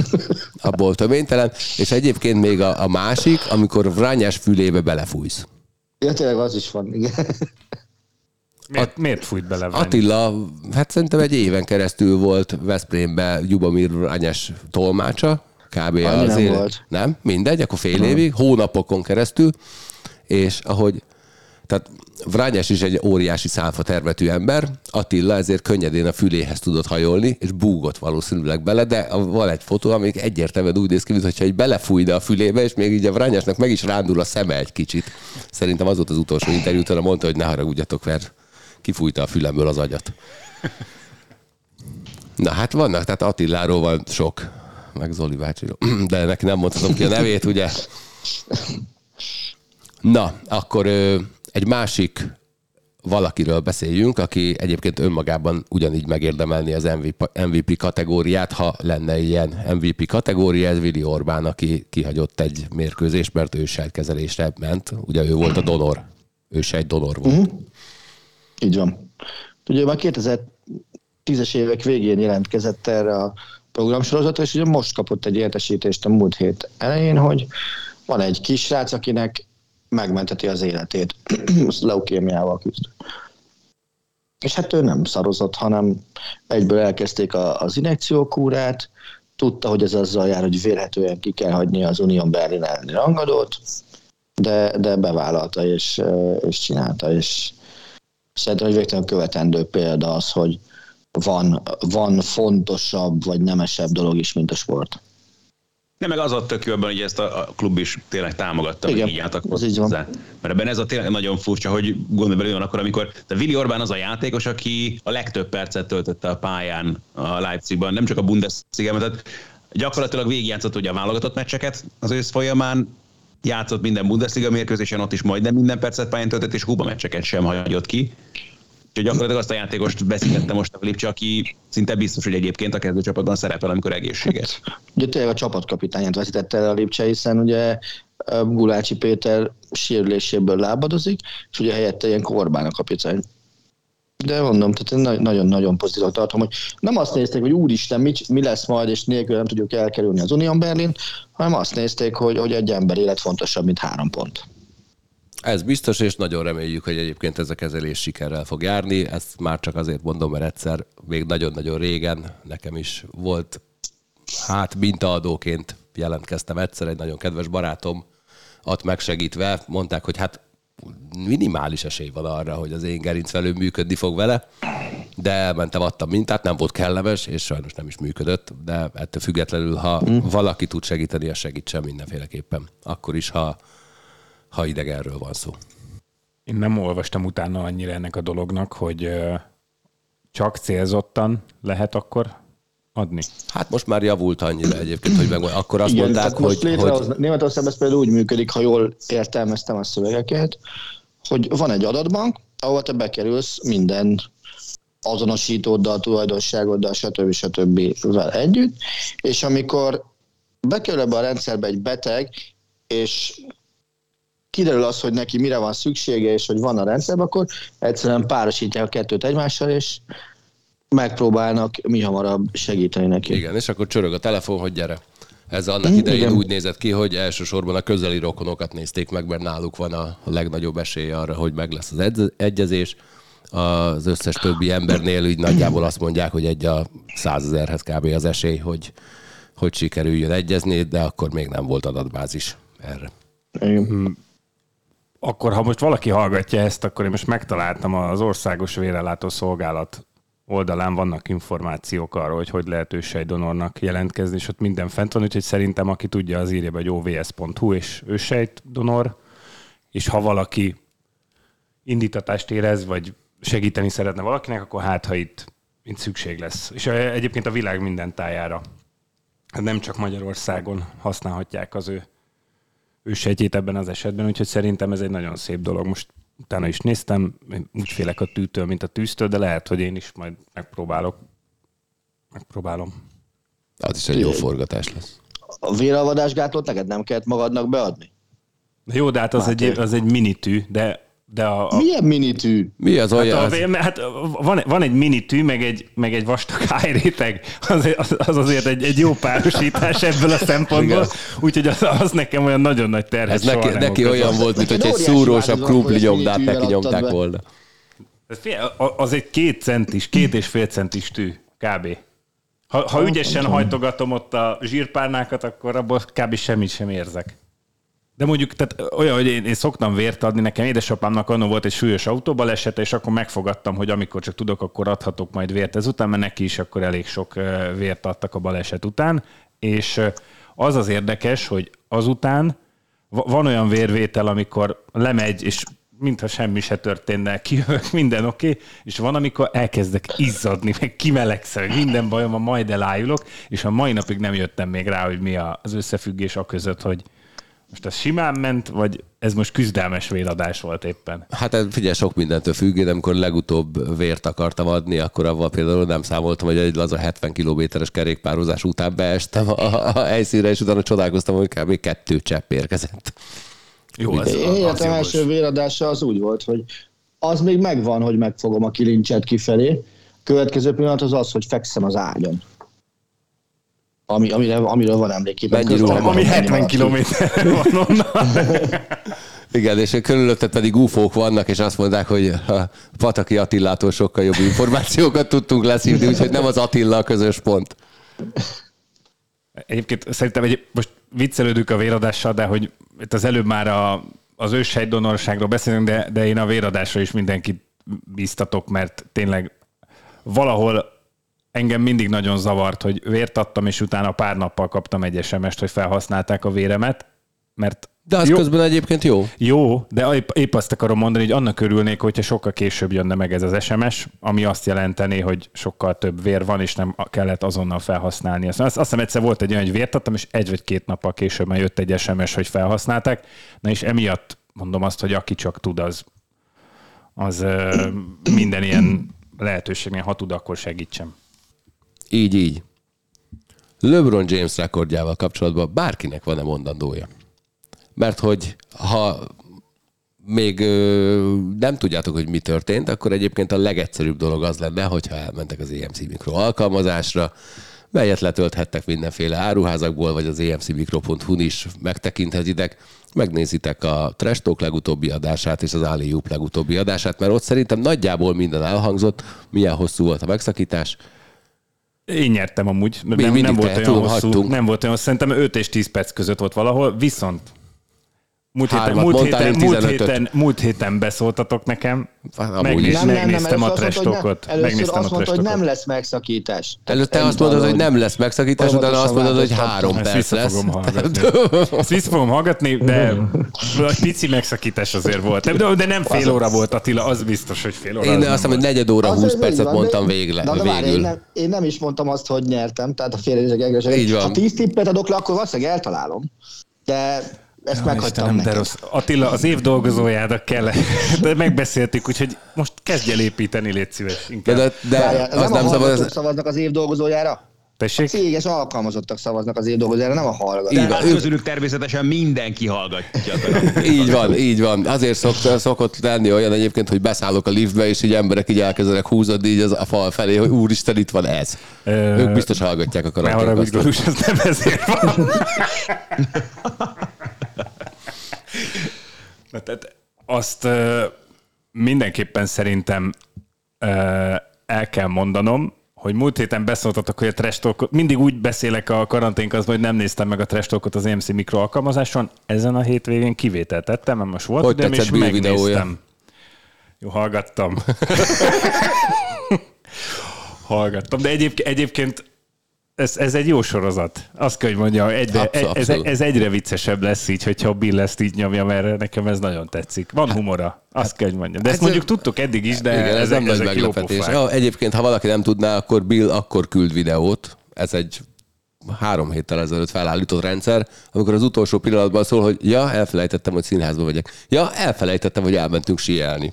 abból töménytelen, és egyébként még a, a másik, amikor vrányás fülébe belefújsz. Ja, tényleg az is van, igen. Miért, miért fújt bele? Vány? Attila, hát szerintem egy éven keresztül volt Veszprémbe Gyubamir Anyes tolmácsa, kb. Annyi az nem élet- volt. Nem, mindegy, akkor fél évig, hónapokon keresztül, és ahogy tehát Vrányás is egy óriási szálfa termetű ember, Attila ezért könnyedén a füléhez tudott hajolni, és búgott valószínűleg bele, de van egy fotó, amik egyértelműen úgy néz ki, mintha egy belefújna a fülébe, és még így a Vrányásnak meg is rándul a szeme egy kicsit. Szerintem az volt az utolsó interjú, utána mondta, hogy ne haragudjatok, mert kifújta a fülemből az agyat. Na hát vannak, tehát Attiláról van sok, meg Zoli bácsiról, de neki nem mondhatom ki a nevét, ugye? Na, akkor egy másik valakiről beszéljünk, aki egyébként önmagában ugyanígy megérdemelni az MVP, MVP kategóriát, ha lenne ilyen MVP kategória, ez Vili Orbán, aki kihagyott egy mérkőzést, mert ő sejtkezelésre ment. Ugye ő volt a donor. Ő sejt donor volt. Uh-huh. Így van. Ugye már 2010-es évek végén jelentkezett erre a programsorozatra, és ugye most kapott egy értesítést a múlt hét elején, hogy van egy kisrác, akinek megmenteti az életét. Leukémiával küzd. És hát ő nem szarozott, hanem egyből elkezdték a, az injekciókúrát, tudta, hogy ez azzal jár, hogy vélhetően ki kell hagyni az Union Berlin elleni rangadót, de, de bevállalta és, és csinálta, és Szerintem, hogy végtelen követendő példa az, hogy van, van fontosabb vagy nemesebb dolog is, mint a sport. Nem, meg az a tök jobban, hogy ezt a, klub is tényleg támogatta, Igen, hogy így álltak ez így van. hozzá. Mert ebben ez a tényleg nagyon furcsa, hogy gondolj bele, akkor, amikor de Willi Orbán az a játékos, aki a legtöbb percet töltötte a pályán a Leipzigban, nem csak a Bundesliga, tehát gyakorlatilag végigjátszott ugye a válogatott meccseket az ősz folyamán, játszott minden Bundesliga mérkőzésen, ott is majdnem minden percet pályán töltött, és Kuba meccseket sem hagyott ki. Úgyhogy gyakorlatilag azt a játékost beszélette most a Lipcse, aki szinte biztos, hogy egyébként a kezdőcsapatban szerepel, amikor egészséges. Ugye tényleg a csapatkapitányát veszítette el a Lipcse, hiszen ugye Gulácsi Péter sérüléséből lábadozik, és ugye helyette ilyen Korbán a kapitány. De mondom, tehát nagyon-nagyon pozitív tartom, hogy nem azt nézték, hogy úristen, mi, mi lesz majd, és nélkül nem tudjuk elkerülni az Union Berlin, hanem azt nézték, hogy, hogy egy ember élet fontosabb, mint három pont. Ez biztos, és nagyon reméljük, hogy egyébként ez a kezelés sikerrel fog járni. Ezt már csak azért mondom, mert egyszer, még nagyon-nagyon régen nekem is volt, hát mintaadóként jelentkeztem egyszer, egy nagyon kedves barátom ad megsegítve, mondták, hogy hát minimális esély van arra, hogy az én gerincvelő működni fog vele, de elmentem, adtam mintát, nem volt kellemes, és sajnos nem is működött, de ettől függetlenül, ha mm. valaki tud segíteni, az segítsen mindenféleképpen. Akkor is, ha ha idegenről van szó. Én nem olvastam utána annyira ennek a dolognak, hogy csak célzottan lehet akkor adni? Hát most már javult annyira egyébként, hogy meg akkor azt Igen, mondták, hogy... hogy... Németországban ez például úgy működik, ha jól értelmeztem a szövegeket, hogy van egy adatbank, ahol te bekerülsz minden azonosítóddal, tulajdonságoddal, stb. stb. együtt, és amikor bekerül ebbe a rendszerbe egy beteg, és kiderül az, hogy neki mire van szüksége, és hogy van a rendszerben, akkor egyszerűen párosítják a kettőt egymással, és megpróbálnak mi hamarabb segíteni neki. Igen, és akkor csörög a telefon, hogy gyere. Ez annak idején igen. úgy nézett ki, hogy elsősorban a közeli rokonokat nézték meg, mert náluk van a legnagyobb esély arra, hogy meg lesz az egyezés. Az összes többi embernél úgy nagyjából azt mondják, hogy egy a százezerhez kb. az esély, hogy, hogy sikerüljön egyezni, de akkor még nem volt adatbázis erre. Igen. Akkor ha most valaki hallgatja ezt, akkor én most megtaláltam az Országos Vérellátó Szolgálat oldalán vannak információk arról, hogy hogy lehet ősejdonornak jelentkezni, és ott minden fent van, úgyhogy szerintem aki tudja, az írja be, hogy ovs.hu és ősejtdonor, és ha valaki indítatást érez, vagy segíteni szeretne valakinek, akkor hát, ha itt, itt szükség lesz. És egyébként a világ minden tájára, nem csak Magyarországon használhatják az ő ősejtjét ebben az esetben, úgyhogy szerintem ez egy nagyon szép dolog. Most utána is néztem, úgy félek a tűtől, mint a tűztől, de lehet, hogy én is majd megpróbálok. Megpróbálom. Az is egy jó forgatás lesz. A véralvadásgátlót neked nem kellett magadnak beadni? Jó, de hát az, egy, az egy minitű, de de a, a... Milyen minitű? Mi az olyan? Hát, a, hát van, van egy minitű, meg egy, meg egy vastag hájréteg. Az, az, az azért egy, egy jó párosítás ebből a szempontból. Úgyhogy az, az nekem olyan nagyon nagy terhes Ez neki, neki olyan volt, mint hogy egy szúrósabb krumpli nyomdát neki nyomták volna. Az egy két centis, két és fél centis tű, kb. Ha, ha ügyesen hajtogatom ott a zsírpárnákat, akkor abból kb. semmit sem érzek. De mondjuk, tehát olyan, hogy én, én szoktam vért adni, nekem édesapámnak annó volt egy súlyos autóbaleset, és akkor megfogadtam, hogy amikor csak tudok, akkor adhatok majd vért ezután, mert neki is akkor elég sok vért adtak a baleset után, és az az érdekes, hogy azután van olyan vérvétel, amikor lemegy, és mintha semmi se történne, kijövök, minden oké, okay, és van, amikor elkezdek izzadni, meg kimelegszem, minden bajom van, majd elájulok, és a mai napig nem jöttem még rá, hogy mi az összefüggés a között, hogy, most ez simán ment, vagy ez most küzdelmes véradás volt éppen? Hát figyelj, sok mindentől függ. Én amikor legutóbb vért akartam adni, akkor avval például nem számoltam, hogy egy laza 70 kilométeres kerékpározás után beestem a, a helyszínre, és utána csodálkoztam, hogy kb. kettő csepp érkezett. Jó, ez Életem első véradása az úgy volt, hogy az még megvan, hogy megfogom a kilincset kifelé. Következő pillanat az az, hogy fekszem az ágyon ami, amire, amiről van emlékében. Ruha, ami 70 kilométer van onnan. Igen, és körülötted pedig ufók vannak, és azt mondják, hogy a Pataki Attilától sokkal jobb információkat tudtunk leszívni, úgyhogy nem az Attila a közös pont. Egyébként szerintem egy, most viccelődünk a véradással, de hogy itt az előbb már a, az őshely donorságról beszélünk, de, de én a véradásra is mindenkit bíztatok, mert tényleg valahol engem mindig nagyon zavart, hogy vért adtam, és utána pár nappal kaptam egy SMS-t, hogy felhasználták a véremet, mert De az jó, közben egyébként jó. jó, de épp, épp azt akarom mondani, hogy annak örülnék, hogyha sokkal később jönne meg ez az SMS, ami azt jelenteni, hogy sokkal több vér van, és nem kellett azonnal felhasználni. Azt, azt hiszem egyszer volt egy olyan, hogy vért adtam, és egy vagy két nappal később már jött egy SMS, hogy felhasználták. Na és emiatt mondom azt, hogy aki csak tud, az, az minden ilyen lehetőségnél, ha tud, akkor segítsem. Így, így. LeBron James rekordjával kapcsolatban bárkinek van-e mondandója? Mert hogy ha még ö, nem tudjátok, hogy mi történt, akkor egyébként a legegyszerűbb dolog az lenne, hogyha elmentek az EMC Mikro alkalmazásra, melyet letölthettek mindenféle áruházakból, vagy az emcmikro.hu-n is megtekinthetitek, megnézitek a Trash Talk legutóbbi adását és az Hoop legutóbbi adását, mert ott szerintem nagyjából minden elhangzott, milyen hosszú volt a megszakítás, Én nyertem amúgy, Mi nem, nem volt olyan hosszú, nem volt olyan, szerintem 5 és 10 perc között volt valahol, viszont múlt héten, Hármat múlt mondtál, héten, én múlt, 15-öt. héten, múlt héten beszóltatok nekem, Amúgy Megnéz, is. megnéztem a hogy talkot, nem- Először megnéztem azt a mondta, hogy nem lesz megszakítás. Előtte azt mondod, hogy nem lesz megszakítás, utána azt mondod, hogy három perc vissza lesz. fogom hallgatni. Ezt vissza fogom hallgatni, de egy pici megszakítás azért volt. De, de nem fél óra volt Attila, az biztos, hogy fél óra. Én az azt nem hiszem, hogy negyed óra, Az- 20 ez így percet mondtam végle, végül. nem, én nem is mondtam azt, hogy nyertem, tehát a félreértések. Ha 10 tippet adok le, akkor valószínűleg eltalálom. De ezt Ja, meghagytam Istenem, de rossz. Attila, az év dolgozójára kell, de megbeszéltük, úgyhogy most kezdj el építeni, légy szíves. De, Inkább. de, de Várjál, az nem a szabad, ez, szavaznak az év dolgozójára? A Tessék? céges alkalmazottak szavaznak az év dolgozójára, nem a hallgatók. Így De van, közülük természetesen mindenki hallgatja. a így van, így van. Azért szok, szokott lenni olyan egyébként, hogy beszállok a liftbe, és így emberek így elkezdenek húzódni így az a fal felé, hogy úristen, itt van ez. Ö, Ők biztos hallgatják a Ne haragudj, karanténkasztot. Galus, ez nem ezért van. Na, tehát azt ö, mindenképpen szerintem ö, el kell mondanom, hogy múlt héten beszóltatok, hogy a trash talkot, mindig úgy beszélek a karanténkazban, hogy nem néztem meg a trash talkot az EMC mikro alkalmazáson. Ezen a hétvégén kivételt tettem, mert most volt Hogy időm, és videója? megnéztem. Jó, hallgattam. hallgattam, de egyéb, egyébként ez, ez egy jó sorozat. Azt kell, hogy mondjam, egyre, Abszolút, ez, ez egyre viccesebb lesz így, hogyha Bill ezt így nyomja, mert nekem ez nagyon tetszik. Van humora, azt kell, hogy mondjam. De ezt ez- mondjuk tudtuk eddig is, de Igen, ez nem nagy meglepetés. Ja, egyébként, ha valaki nem tudná, akkor Bill akkor küld videót. Ez egy három héttel ezelőtt felállított rendszer, amikor az utolsó pillanatban szól, hogy ja, elfelejtettem, hogy színházba vagyok. Ja, elfelejtettem, hogy elmentünk síelni.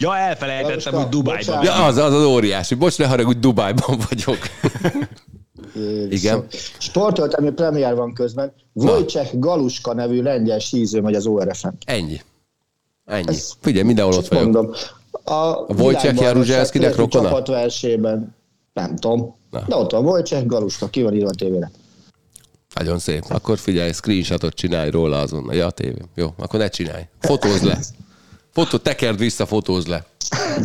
Ja, elfelejtettem, hogy Dubájban bocsánat. Ja, az, az az óriási. Bocs, ne haragudj, Dubájban vagyok. Igen. Sportöltelmi premier van közben. Wojciech Galuska nevű lengyel síző megy az ORF-en. Ennyi. Ennyi. Ez- Figyelj, mindenhol ott vagyok. mondom. A, A világbajnokság Jaruzselszkinek rokona? Csapatversében, nem tudom. Na. De ott van Wojciech Galuska, ki van írva a tévére. Nagyon szép. Akkor figyelj, screenshotot csinálj róla azonnal. Ja, tévé. Jó, akkor ne csinálj. Fotózd le. Fotó, tekerd vissza, fotózd le.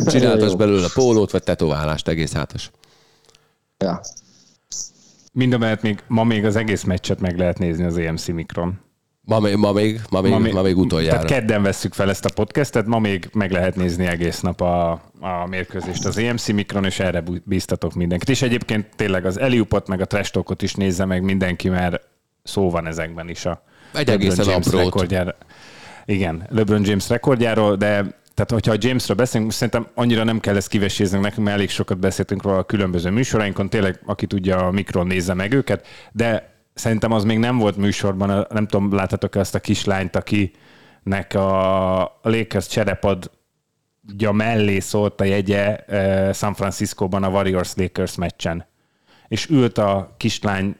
Csináltas belőle pólót, vagy tetoválást, egész hátas. Ja. Mindemellett még, ma még az egész meccset meg lehet nézni az EMC mikron. Ma még, ma még, ma még, ma még utoljára. Tehát kedden vesszük fel ezt a podcastet, ma még meg lehet nézni egész nap a, a mérkőzést az EMC mikron, és erre bíztatok mindenkit. És egyébként tényleg az Eliupot meg a Trash Talkot is nézze meg mindenki, mert szó van ezekben is a Egy egészen aprót. rekordjára. Igen, LeBron James rekordjáról, de tehát hogyha a Jamesről beszélünk, szerintem annyira nem kell ezt kiveséznünk nekünk, mert elég sokat beszéltünk róla a különböző műsorainkon, tényleg aki tudja a mikron nézze meg őket, de szerintem az még nem volt műsorban, nem tudom, láthatok azt a kislányt, akinek a Lakers cserepad mellé szólt a jegye eh, San Franciscóban a Warriors-Lakers meccsen. És ült a kislány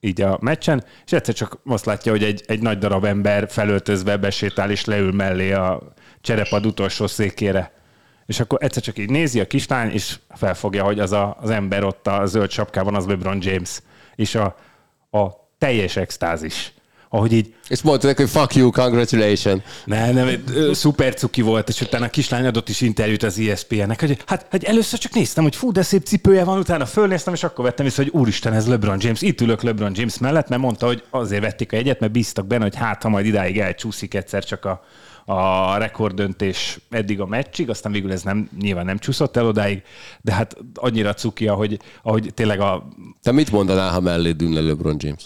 így a meccsen, és egyszer csak azt látja, hogy egy, egy nagy darab ember felöltözve besétál, és leül mellé a cserepad utolsó székére. És akkor egyszer csak így nézi a kislány, és felfogja, hogy az a, az ember ott a zöld sapkában, az LeBron James. És a, a teljes extázis, ahogy így És mondta neki, hogy fuck you, congratulations. ne, nem, ö, szuper cuki volt, és utána a kislány adott is interjút az ESPN-nek, hogy hát, hogy először csak néztem, hogy fú, de szép cipője van, utána fölnéztem, és akkor vettem vissza, hogy úristen, ez LeBron James. Itt ülök LeBron James mellett, mert mondta, hogy azért vették a jegyet, mert bíztak benne, hogy hát, ha majd idáig elcsúszik egyszer csak a, a rekorddöntés eddig a meccsig, aztán végül ez nem, nyilván nem csúszott el odáig, de hát annyira cuki, ahogy, ahogy tényleg a... Te mit mondanál, ha mellé dűnne LeBron James?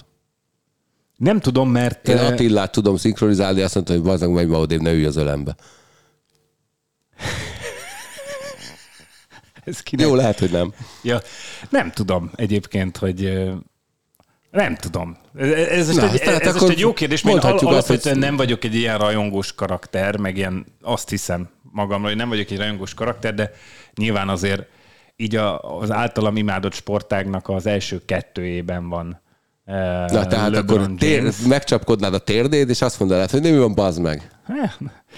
Nem tudom, mert... Én eh, Attillát tudom szinkronizálni, azt mondta, hogy bazdmeg megy ma odébb, ne ülj az ölembe. ez kinek- Jó, lehet, hogy nem. Ja, nem tudom egyébként, hogy ö, nem tudom. Ez, most Na, egy, ez most egy jó kérdés, mert al- azt, alapvetően hogy- nem vagyok egy ilyen rajongós karakter, meg ilyen azt hiszem magamról, hogy nem vagyok egy rajongós karakter, de nyilván azért így a, az általam imádott sportágnak az első kettőjében van. Na, tehát akkor tér, megcsapkodnád a térdét, és azt mondanád, hogy nem van, bazd meg.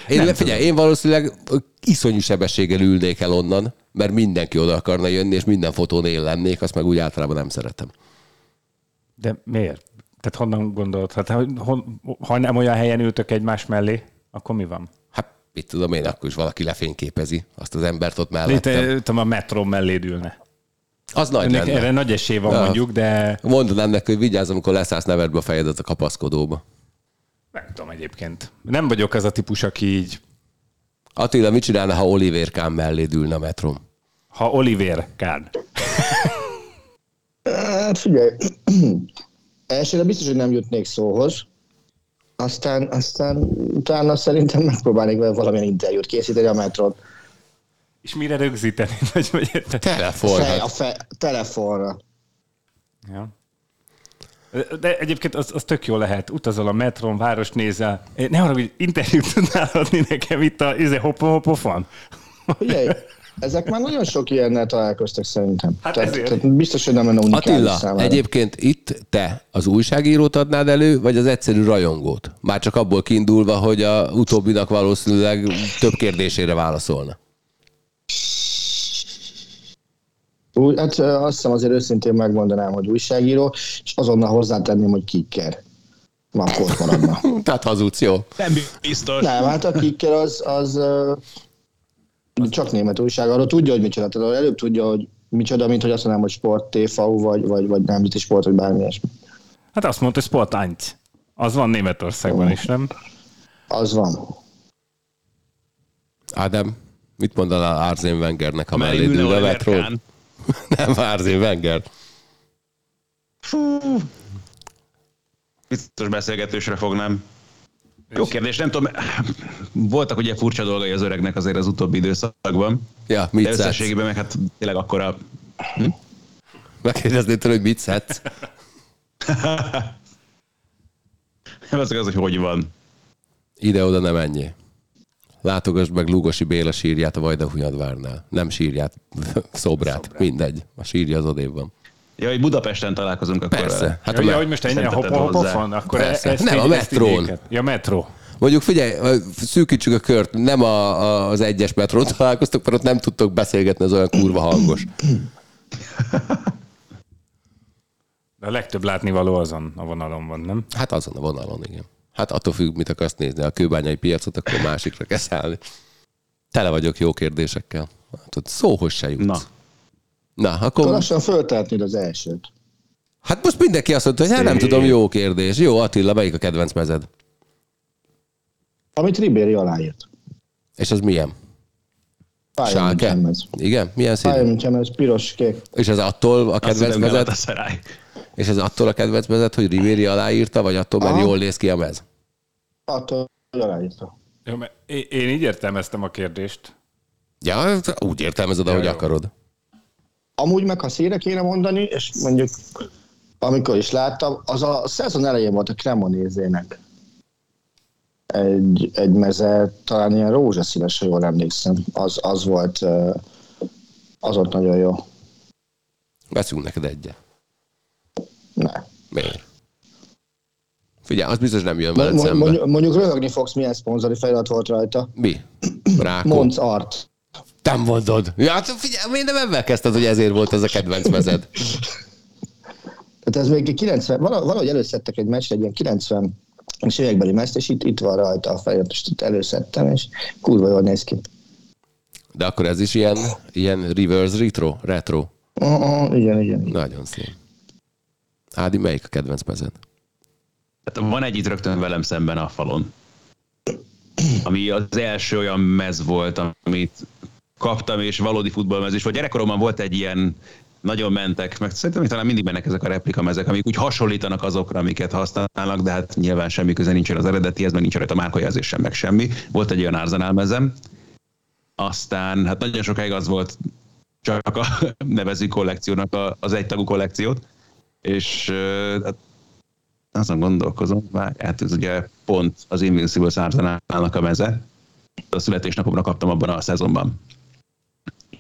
Én, Nem figyelj, én valószínűleg iszonyú sebességgel ülnék el onnan, mert mindenki oda akarna jönni, és minden fotón én lennék, azt meg úgy általában nem szeretem. De miért? Tehát honnan gondolod? Hát, ha, hon, ha nem olyan helyen ültök egymás mellé, akkor mi van? Hát, mit tudom én, akkor is valaki lefényképezi azt az embert ott Itt, mellettem. tudom, a metró mellé ülne. Az nagy Ennek, lenne. erre nagy esély van Ja. mondjuk, de Mondanám neki, hogy vigyázz, amikor leszállsz nevedbe a fejedet a kapaszkodóba. nem tudom egyébként. Nem vagyok az a típus, aki így, Attila, mit csinálna, ha Oliver Kahn mellé ülne a metrom? ha Oliver Kahn. Hát figyelj, elsőre biztos, hogy nem jutnék szóhoz, aztán, aztán utána szerintem megpróbálnék vele valamilyen interjút készíteni a metron. És mire rögzíteni? Vagy, vagy érted? Telefon. Fej, a fe, telefonra. Ja. De egyébként az, az tök jó lehet. Utazol a metron, város nézel. Ne arra, hogy interjút tudnál adni nekem itt a izé, hopo hopofon. Figyelj, ezek már nagyon sok ilyennel találkoztak szerintem. Hát tehát, ezért. tehát biztos, hogy nem lenne unikális Attila, számára. egyébként itt te az újságírót adnád elő, vagy az egyszerű rajongót? Már csak abból kiindulva, hogy a utóbbinak valószínűleg több kérdésére válaszolna. Úgy, hát azt hiszem azért őszintén megmondanám, hogy újságíró, és azonnal hozzátenném, hogy kicker. Már akkor maradna. Tehát hazudsz, jó? Nem biztos. Nem, hát a kicker az, az ö, csak német újság, arról tudja, hogy micsoda. Tehát előbb tudja, hogy micsoda, mint hogy azt mondanám, hogy sport, TV, vagy, vagy, vagy nemzeti sport, vagy bármi ilyesmi. Hát azt mondta, hogy Sport 1. Az van Németországban is, nem? Az van. Ádám, mit mondanál Arzén Wengernek, ha Mellé metrón? Kahn. Nem, Arzén Wenger. Biztos beszélgetősre fognám. Jó kérdés, nem tudom, voltak ugye furcsa dolgai az öregnek azért az utóbbi időszakban, Ja, mit de összességében meg hát tényleg akkora Megkérdeznéd tőle, hogy mit szedsz? az az, hogy hogy van. Ide-oda nem ennyi. Látogass meg Lugosi Béla sírját a Vajdahunyadvárnál. Nem sírját, szobrát, mindegy. A sírja az odébb van. Ja, hogy Budapesten találkozunk akkor Persze. vele. Hát a ja, me- hogy most ennyi a hopo hozzá. hopofon, akkor Persze. ezt Nem, a metrón. Ja, metró. Mondjuk figyelj, szűkítsük a kört, nem a, a, az egyes metrón találkoztok, mert ott nem tudtok beszélgetni, az olyan kurva hangos. De a legtöbb látnivaló azon a vonalon van, nem? Hát azon a vonalon, igen. Hát attól függ, mit akarsz nézni. A kőbányai piacot, akkor másikra kell szállni. Tele vagyok jó kérdésekkel. Ott szóhoz se jutsz. Na. Na, Akkor akkor... lassan föltehetnéd az elsőt. Hát most mindenki azt mondta, hogy hát nem tudom, jó kérdés. Jó, Attila, melyik a kedvenc mezed? Amit Ribéry aláírt. És az milyen? Ez. Igen? Milyen színű? Bayern München ez piros, kék. És ez attól a kedvenc mezed? És ez attól a kedvenc mezed, hogy Rivéri aláírta, vagy attól, mert Aha. jól néz ki a mez? Attól, hogy aláírta. Ja, mert én- így értelmeztem a kérdést. Ja, úgy értelmezed, ahogy jó. akarod. Amúgy meg, ha szére kéne mondani, és mondjuk amikor is láttam, az a szezon elején volt a Cremonézének. Egy, egy meze, talán ilyen rózsaszínes, ha jól emlékszem. Az, az volt, az volt nagyon jó. Veszünk neked egyet. Ne. Miért? Figyelj, az biztos nem jön veled Mo- szembe. Mondjuk, mondjuk röhögni fogsz, milyen szponzori felirat volt rajta. Mi? Rákó? Monc Art. Nem mondod. Ja, hát figyelj, miért nem ebben kezdted, hogy ezért volt ez a kedvenc mezed? Tehát ez még 90, vala- valahogy előszedtek egy meccsre, egy ilyen 90 és évekbeli meszt, és itt, itt van rajta a felirat, és itt előszedtem, és kurva jól néz ki. De akkor ez is ilyen, ilyen reverse retro? Retro. Uh-huh, igen, igen. Nagyon szép. Ádi, melyik a kedvenc mezed? Hát van egy itt rögtön velem szemben a falon. Ami az első olyan mez volt, amit kaptam, és valódi futballmez is volt. Gyerekkoromban volt egy ilyen nagyon mentek, meg szerintem hogy talán mindig mennek ezek a replika mezek, amik úgy hasonlítanak azokra, amiket használnak, de hát nyilván semmi köze nincsen az eredetihez, meg nincs rajta márkajelzés sem, meg semmi. Volt egy olyan Arsenal mezem, aztán hát nagyon sokáig az volt csak a nevező kollekciónak az egytagú kollekciót, és hát azon gondolkozom, hát ez ugye pont az Invincible Arsenalnak a meze, a születésnapomra kaptam abban a szezonban.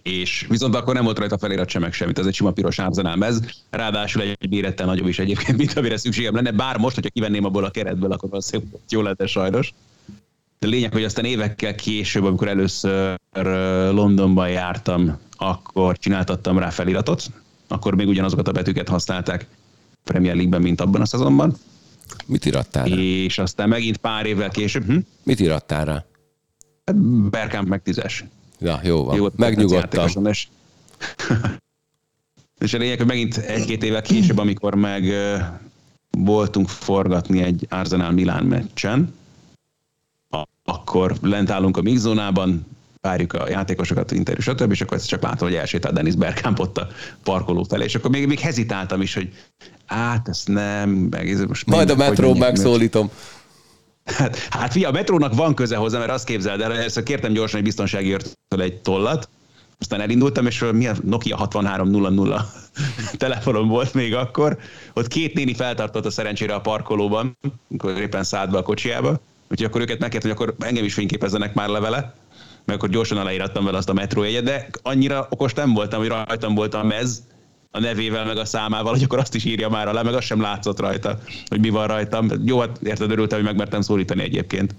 És viszont akkor nem volt rajta felirat sem meg semmit, ez egy sima piros Arsenal mez, ráadásul egy mérettel nagyobb is egyébként, mint amire szükségem lenne, bár most, hogyha kivenném abból a keretből, akkor az jó lenne sajnos. De lényeg, hogy aztán évekkel később, amikor először Londonban jártam, akkor csináltattam rá feliratot, akkor még ugyanazokat a betűket használták Premier League-ben, mint abban a szezonban. Mit irattál rá? És aztán megint pár évvel később... Hm? Mit irattál rá? Hát Bergkamp meg tízes. Ja, jó van. Jó, Megnyugodtam. És, és a lényeg, hogy megint egy-két évvel később, amikor meg voltunk forgatni egy Arsenal Milán meccsen, akkor lent állunk a mixzónában, várjuk a játékosokat, interjú, stb., és akkor csak látom, hogy elsétál Dennis Bergkamp ott a parkoló felé, és akkor még, még hezitáltam is, hogy át, ezt nem, meg ez most Majd a metró megszólítom. Hát, hát fia, a metrónak van köze hozzá, mert azt képzeld el, ezt kértem gyorsan egy biztonsági őrtől egy tollat, aztán elindultam, és mi a Nokia 6300 telefonom volt még akkor. Ott két néni feltartott a szerencsére a parkolóban, amikor éppen szállt be a kocsiába. Úgyhogy akkor őket megkért, hogy akkor engem is fényképezzenek már levele, mert akkor gyorsan aláírattam vele azt a metrójegyet, de annyira okos nem voltam, hogy rajtam volt a mez, a nevével, meg a számával, hogy akkor azt is írja már alá, meg az sem látszott rajta, hogy mi van rajtam. Jó, hát érted, örültem, hogy megmertem szólítani egyébként.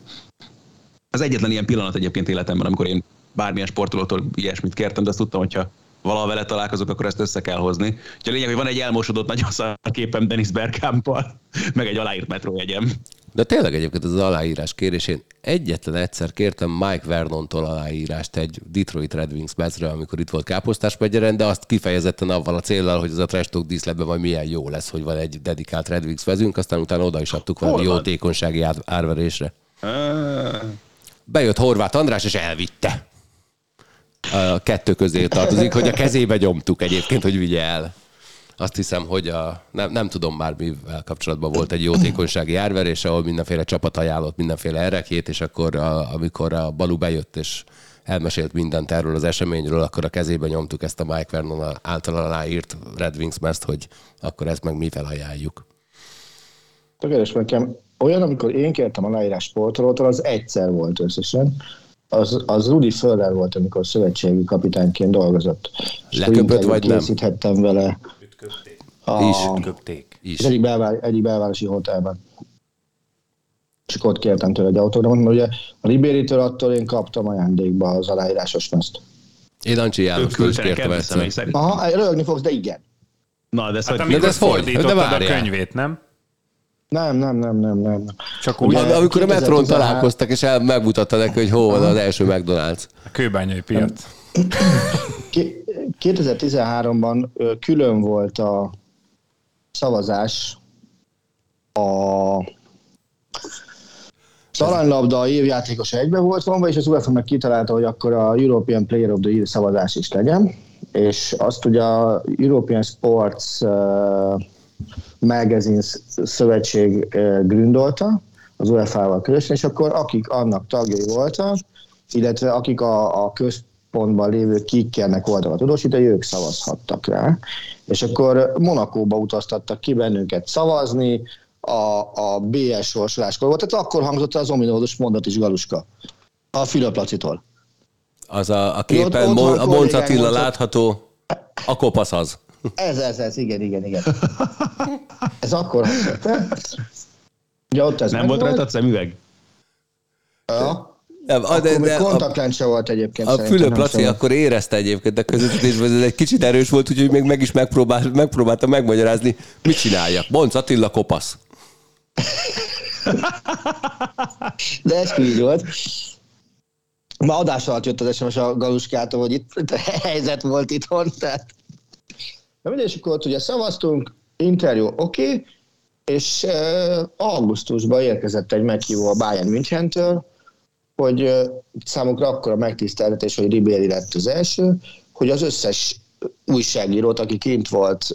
Az egyetlen ilyen pillanat egyébként életemben, amikor én bármilyen sportolótól ilyesmit kértem, de azt tudtam, hogyha valahol vele találkozok, akkor ezt össze kell hozni. Úgyhogy a lényeg, hogy van egy elmosodott nagyon képem Denis Bergkampal, meg egy aláírt metrójegyem. De tényleg egyébként az aláírás kérésén egyetlen egyszer kértem Mike Vernontól aláírást egy Detroit Red Wings mezre, amikor itt volt Káposztás megyeren, de azt kifejezetten avval a céllal, hogy az a trash talk díszletben majd milyen jó lesz, hogy van egy dedikált Red Wings vezünk, aztán utána oda is adtuk valami jótékonysági árverésre. Bejött Horváth András, és elvitte. A kettő közé tartozik, hogy a kezébe nyomtuk egyébként, hogy vigye el azt hiszem, hogy a, nem, nem tudom már mivel kapcsolatban volt egy jótékonysági árverés, ahol mindenféle csapat ajánlott mindenféle erekét, és akkor a, amikor a Balu bejött, és elmesélt mindent erről az eseményről, akkor a kezébe nyomtuk ezt a Mike Vernon által aláírt Red Wings mezt, hogy akkor ezt meg mi felajánljuk. Tökéletes nekem olyan, amikor én kértem aláírás sportolótól, az egyszer volt összesen. Az, az Rudi Föller volt, amikor szövetségi kapitányként dolgozott. Leköpött vagy nem? Készíthettem vele köpték. A, is. Köpték. Is. Egyik, belvár, egyik belvárosi hotelben. Csak ott kértem tőle egy autógramot, mert ugye a Ribéritől attól én kaptam ajándékba az aláírásos mezt. Én Ancsi János is kértem egyszer. Aha, rögni fogsz, de igen. Na, de ez Hát hogy... de ez hogy? De a könyvét, nem? Nem, nem, nem, nem, nem. Csak úgy Ugye- Amikor a metrón 2013 találkoztak, és el, megmutatta neki, hogy hol van az első McDonald's. a kőbányai piac. Ki- 2013-ban ö, külön volt a szavazás a Aranylabda évjátékos egybe volt vonva, és az UEFA meg kitalálta, hogy akkor a European Player of the Year szavazás is legyen, és azt ugye a European Sports uh, Magazines szövetség uh, gründolta, az UEFA-val közösen, és akkor akik annak tagjai voltak, illetve akik a, a központban lévő kikkernek voltak a tudósítói, ők szavazhattak rá. És akkor Monakóba utaztattak ki bennünket szavazni, a, a BS sorsoláskor volt, tehát akkor hangzott el az ominózus mondat is Galuska. A Fülöp Lacitól. Az a, a képen Ott- ott a Monc Attila látható, a kopasz az. Ez, ez, ez, igen, igen, igen. Ez akkor hangzott. Ugye ott ez Nem volt rajta szemüveg? Ja. Nem, Akkor de, de, a, kontaktlens se volt egyébként. a Fülöp Laci szóval. akkor érezte egyébként a közvetítésben, ez egy kicsit erős volt, úgyhogy még meg is megpróbál, megpróbálta megmagyarázni, mit csináljak. Monc Attila kopasz. De ez így volt. Ma adás alatt jött az SMS a Galuskától, hogy itt helyzet volt itthon, tehát Na mindegy, és akkor ott ugye szavaztunk, interjú oké, okay, és uh, augusztusban érkezett egy meghívó a Bayern Münchentől, hogy számukra akkor a megtiszteltetés, hogy Ribéry lett az első, hogy az összes újságírót, aki kint volt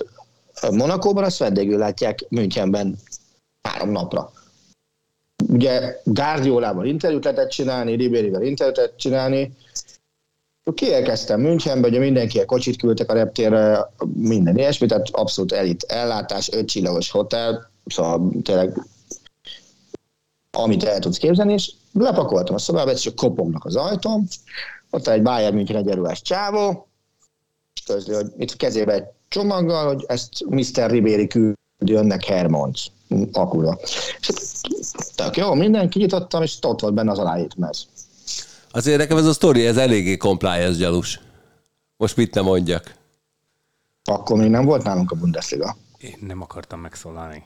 Monakóban, azt vendégül látják Münchenben három napra. Ugye Guardiolával interjút lehetett csinálni, Ribéryvel interjút lehetett csinálni, Kielkezdtem Münchenbe, ugye mindenki a kocsit küldtek a reptérre, minden ilyesmi, tehát abszolút elit ellátás, öt csillagos hotel, szóval tényleg amit el tudsz képzelni, és lepakoltam a szobába, és csak kopognak az ajtóm, ott egy Bayern München egy erős csávó, és közli, hogy itt kezébe egy csomaggal, hogy ezt Mr. Ribéry küldi önnek Hermont akura. És tök jó, mindenki nyitottam, és ott volt benne az aláírtmez. Azért nekem ez a sztori, ez eléggé compliance gyalus. Most mit nem mondjak? Akkor még nem volt nálunk a Bundesliga. Én nem akartam megszólalni.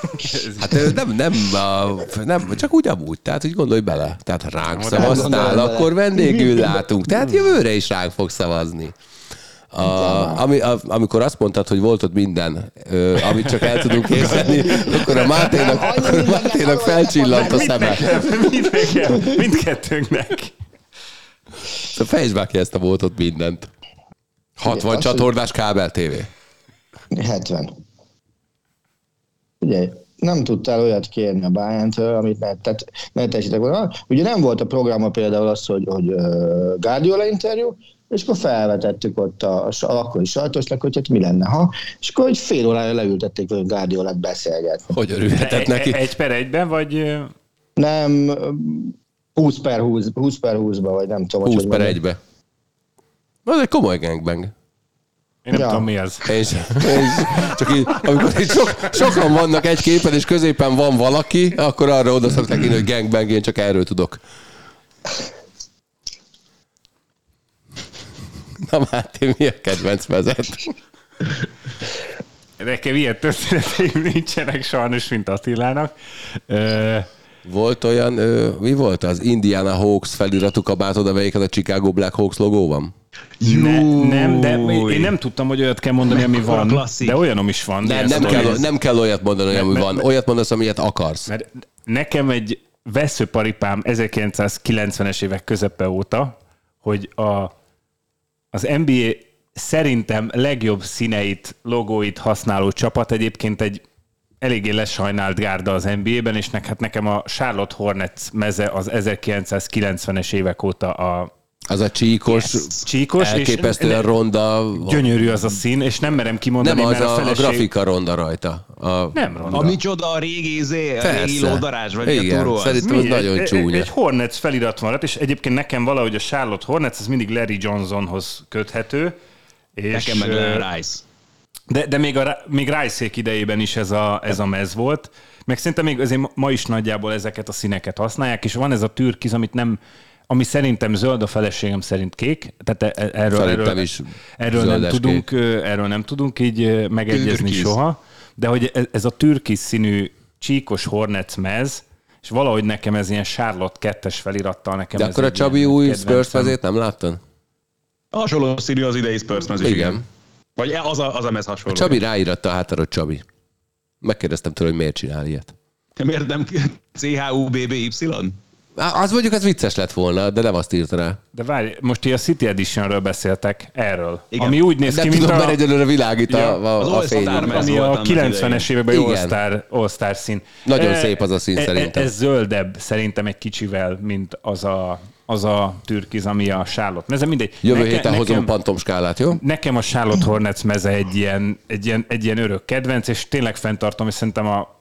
hát nem, nem, nem, csak úgy amúgy, tehát hogy gondolj bele. Tehát ránk szavaztál, akkor vendégül látunk. Tehát jövőre is ránk fog szavazni. A, ami, a, amikor azt mondtad, hogy volt ott minden, ö, amit csak el tudunk készíteni, akkor a Máténak, akkor a Máténak felcsillant a szeme. Mindkettőnknek. Szóval fejtsd már ki ezt a volt ott mindent. 60 Ugye, csatornás kábel TV. 70. Ugye, nem tudtál olyat kérni a bayern amit ne, tehát ne tessétek volna. Ugye nem volt a programa például az, hogy, hogy uh, Guardiola interjú, és akkor felvetettük ott a, a, akkori sajtósnak, hogy hát mi lenne, ha, és akkor egy fél órára leültették hogy Guardiolát beszélgetni. Hogy örülhetett neki? Egy per egyben, vagy? Nem, 20 per 20, 20 per 20-ba, vagy nem tudom. 20 per 1-be. Az egy komoly gangbang. Én nem ja. tudom, mi. Én sem. Én Csak így, amikor így sok, sokan vannak egy képen, és középen van valaki, akkor arra oda szokták hogy gangbang, én csak erről tudok. Na Máté, mi a kedvenc vezet? Nekem ilyen történeteim nincsenek sajnos, mint Attilának. Volt olyan, mi volt az? Indiana Hawks feliratú kabátod, amelyiket a Chicago Black Hawks logó van? Ne, nem, de én nem tudtam, hogy olyat kell mondani, ami van, klasszik. de olyanom is van. Nem, nem, kell, nem kell olyat mondani, ami van. Olyat mondasz, amilyet akarsz. Mert nekem egy veszőparipám 1990-es évek közepe óta, hogy a az NBA szerintem legjobb színeit, logóit használó csapat egyébként egy eléggé lesajnált gárda az NBA-ben, és nek, hát nekem a Charlotte Hornets meze az 1990-es évek óta a az a csíkos, yes. csíkos elképesztően és ronda. Gyönyörű az a szín, és nem merem kimondani, Nem, az a, a, feleség... a grafika ronda rajta. A... Nem ronda. A micsoda a régi, izé, a régi lódarás, vagy Igen, a turó szerintem az nagyon csúnya. Egy Hornets felirat van, és egyébként nekem valahogy a Charlotte Hornets, ez mindig Larry Johnsonhoz köthető. És nekem meg Larry Rice. De, de még, a, még Rice idejében is ez a, ez a mez volt. Meg szerintem még azért ma is nagyjából ezeket a színeket használják, és van ez a türkiz, amit nem ami szerintem zöld, a feleségem szerint kék, tehát e- e- erről, erről, is erről nem tudunk, erről nem tudunk így megegyezni Türkiz. soha, de hogy e- ez a türkisz színű csíkos Hornets mez, és valahogy nekem ez ilyen Charlotte kettes felirattal nekem De ez akkor a Csabi új Spurs mezét nem láttad? Hasonló színű az idei Spurs mez igen. igen. Vagy az a, az a mez hasonló. A Csabi ráíratta a hátára Csabi. Megkérdeztem tőle, hogy miért csinál ilyet. Miért nem C-H-U-B-B-Y? Az mondjuk az vicces lett volna, de nem azt írta rá. De várj, most ti a City Editionről beszéltek, erről. Igen. Ami úgy néz ki, mint tudom, a... mert egyelőre világít ja, a, a, a fény. Ami a 90-es években All-Star, All-Star szín. Nagyon e, szép az a szín e, szerintem. Ez zöldebb szerintem egy kicsivel, mint az a az a türkiz, ami a Charlotte meze, mindegy. Jövő Neke, héten nekem, hozom pantom skálát, jó? Nekem a Charlotte Hornets meze egy ilyen, egy ilyen, egy ilyen örök kedvenc, és tényleg fenntartom, és szerintem a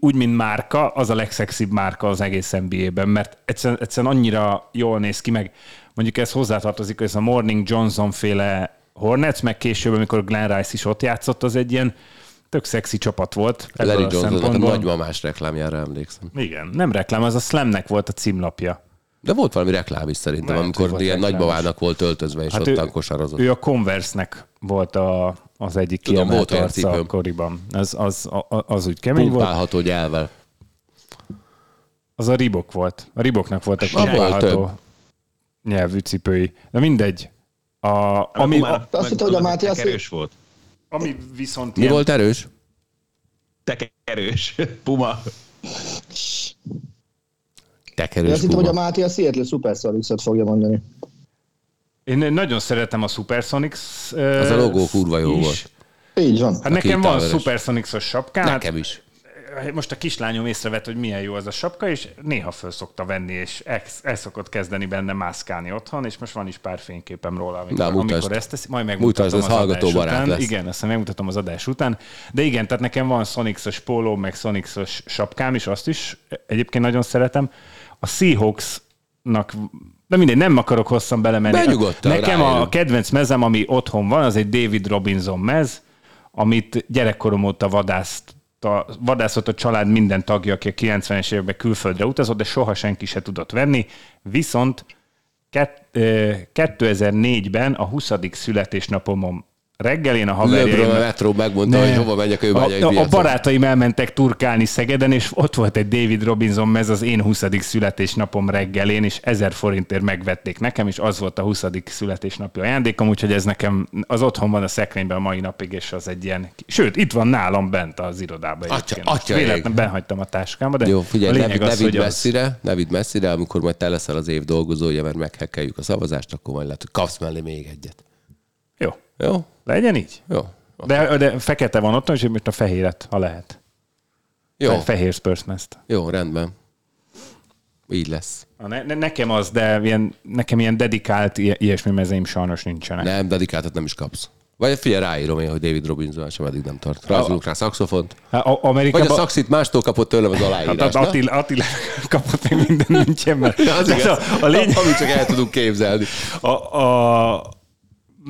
úgy, mint márka, az a legszexibb márka az egész NBA-ben, mert egyszerűen, egyszerűen annyira jól néz ki, meg mondjuk ez hozzátartozik, hogy ez a Morning Johnson féle Hornets, meg később, amikor Glenn Rice is ott játszott, az egy ilyen tök szexi csapat volt. Larry Johnson, a nagymamás reklámjára emlékszem. Igen, nem reklám, az a Slamnek volt a címlapja. De volt valami reklám is szerintem, Lehet, amikor ilyen nagybavának volt öltözve, és hát ott kosarozott. Ő a Converse-nek volt a, az egyik Tudom, kiemelt arca akkoriban. Az, az, az, az úgy kemény Pumpálható volt. gyelvel. Az a Ribok volt. A Riboknak voltak több. nyelvű cipői. De mindegy. A, Ami, ami, már, a, azt hittem, hogy a Máté azt- erős volt. ami viszont Mi ilyen, volt erős? Tekerős. Puma. Tekerős azt hittem, hogy a. Máté a Seattle Supersonics-ot fogja mondani. én nagyon szeretem a Supersonics. Az a logó kurva jó is. volt. Így van. Hát nekem van. Supersonics-os sapkám. Hát Nekem is. most a kislányom észrevett, hogy milyen jó az a sapka, és néha föl szokta venni, és el, el szokott kezdeni benne mászkálni otthon, és most van is pár fényképem róla, amikor, Na, mutasd. amikor ezt teszi. Majd megmutatom Mutasd, az hallgató adás barát után. lesz. Igen, ezt megmutatom az adás után. De igen, tehát nekem van Sonics-os póló, meg Sonics-os sapkám is, azt is egyébként nagyon szeretem. A Seahawks-nak de mindegy, nem akarok hosszan belemenni. Benyugodtan, Nekem a ráérünk. kedvenc mezem, ami otthon van, az egy David Robinson mez, amit gyerekkorom óta vadászt a, vadászott a család minden tagja, aki a 90-es években külföldre utazott, de soha senki se tudott venni. Viszont kett, ö, 2004-ben a 20. születésnapomon reggelén a Lebron a haverjaim... Metro megmondta, Ne. hogy hova megyek ő a, a, a barátaim elmentek turkálni Szegeden, és ott volt egy David Robinson mez az én 20. születésnapom reggelén, és 1000 forintért megvették nekem, és az volt a 20. születésnapi ajándékom, úgyhogy ez nekem az otthon van a szekrényben a mai napig, és az egy ilyen... Sőt, itt van nálam bent az irodában. Atya- atya Véletlenül ég. benhagytam a táskámba, de Jó, figyelj, a ne, ne az, vidd hogy az... messzire, ne vidd messzire, amikor majd te leszel az év dolgozója, mert meghekkeljük a szavazást, akkor majd lehet, hogy kapsz mellé még egyet. Jó, legyen így. Jó. De, de fekete van otthon, és most a fehéret, ha lehet. Jó, Fe- Fehér Spurs mezt. jó, rendben. Így lesz. Ne, ne, nekem az, de ilyen, nekem ilyen dedikált ilyesmi mezeim sajnos nincsenek. Nem, dedikáltat nem is kapsz. Vagy figyelj, ráírom én, hogy David Robinson sem eddig nem tart. Rajzolunk rá szaxofont. Hát, a- Vagy a Amerikában... szaxit mástól kapott tőlem az Hát aláírás. az Attila, Attila kapott még minden Münchenben. Ja, az igaz. a, a lény, Amit csak el tudunk képzelni. a, a,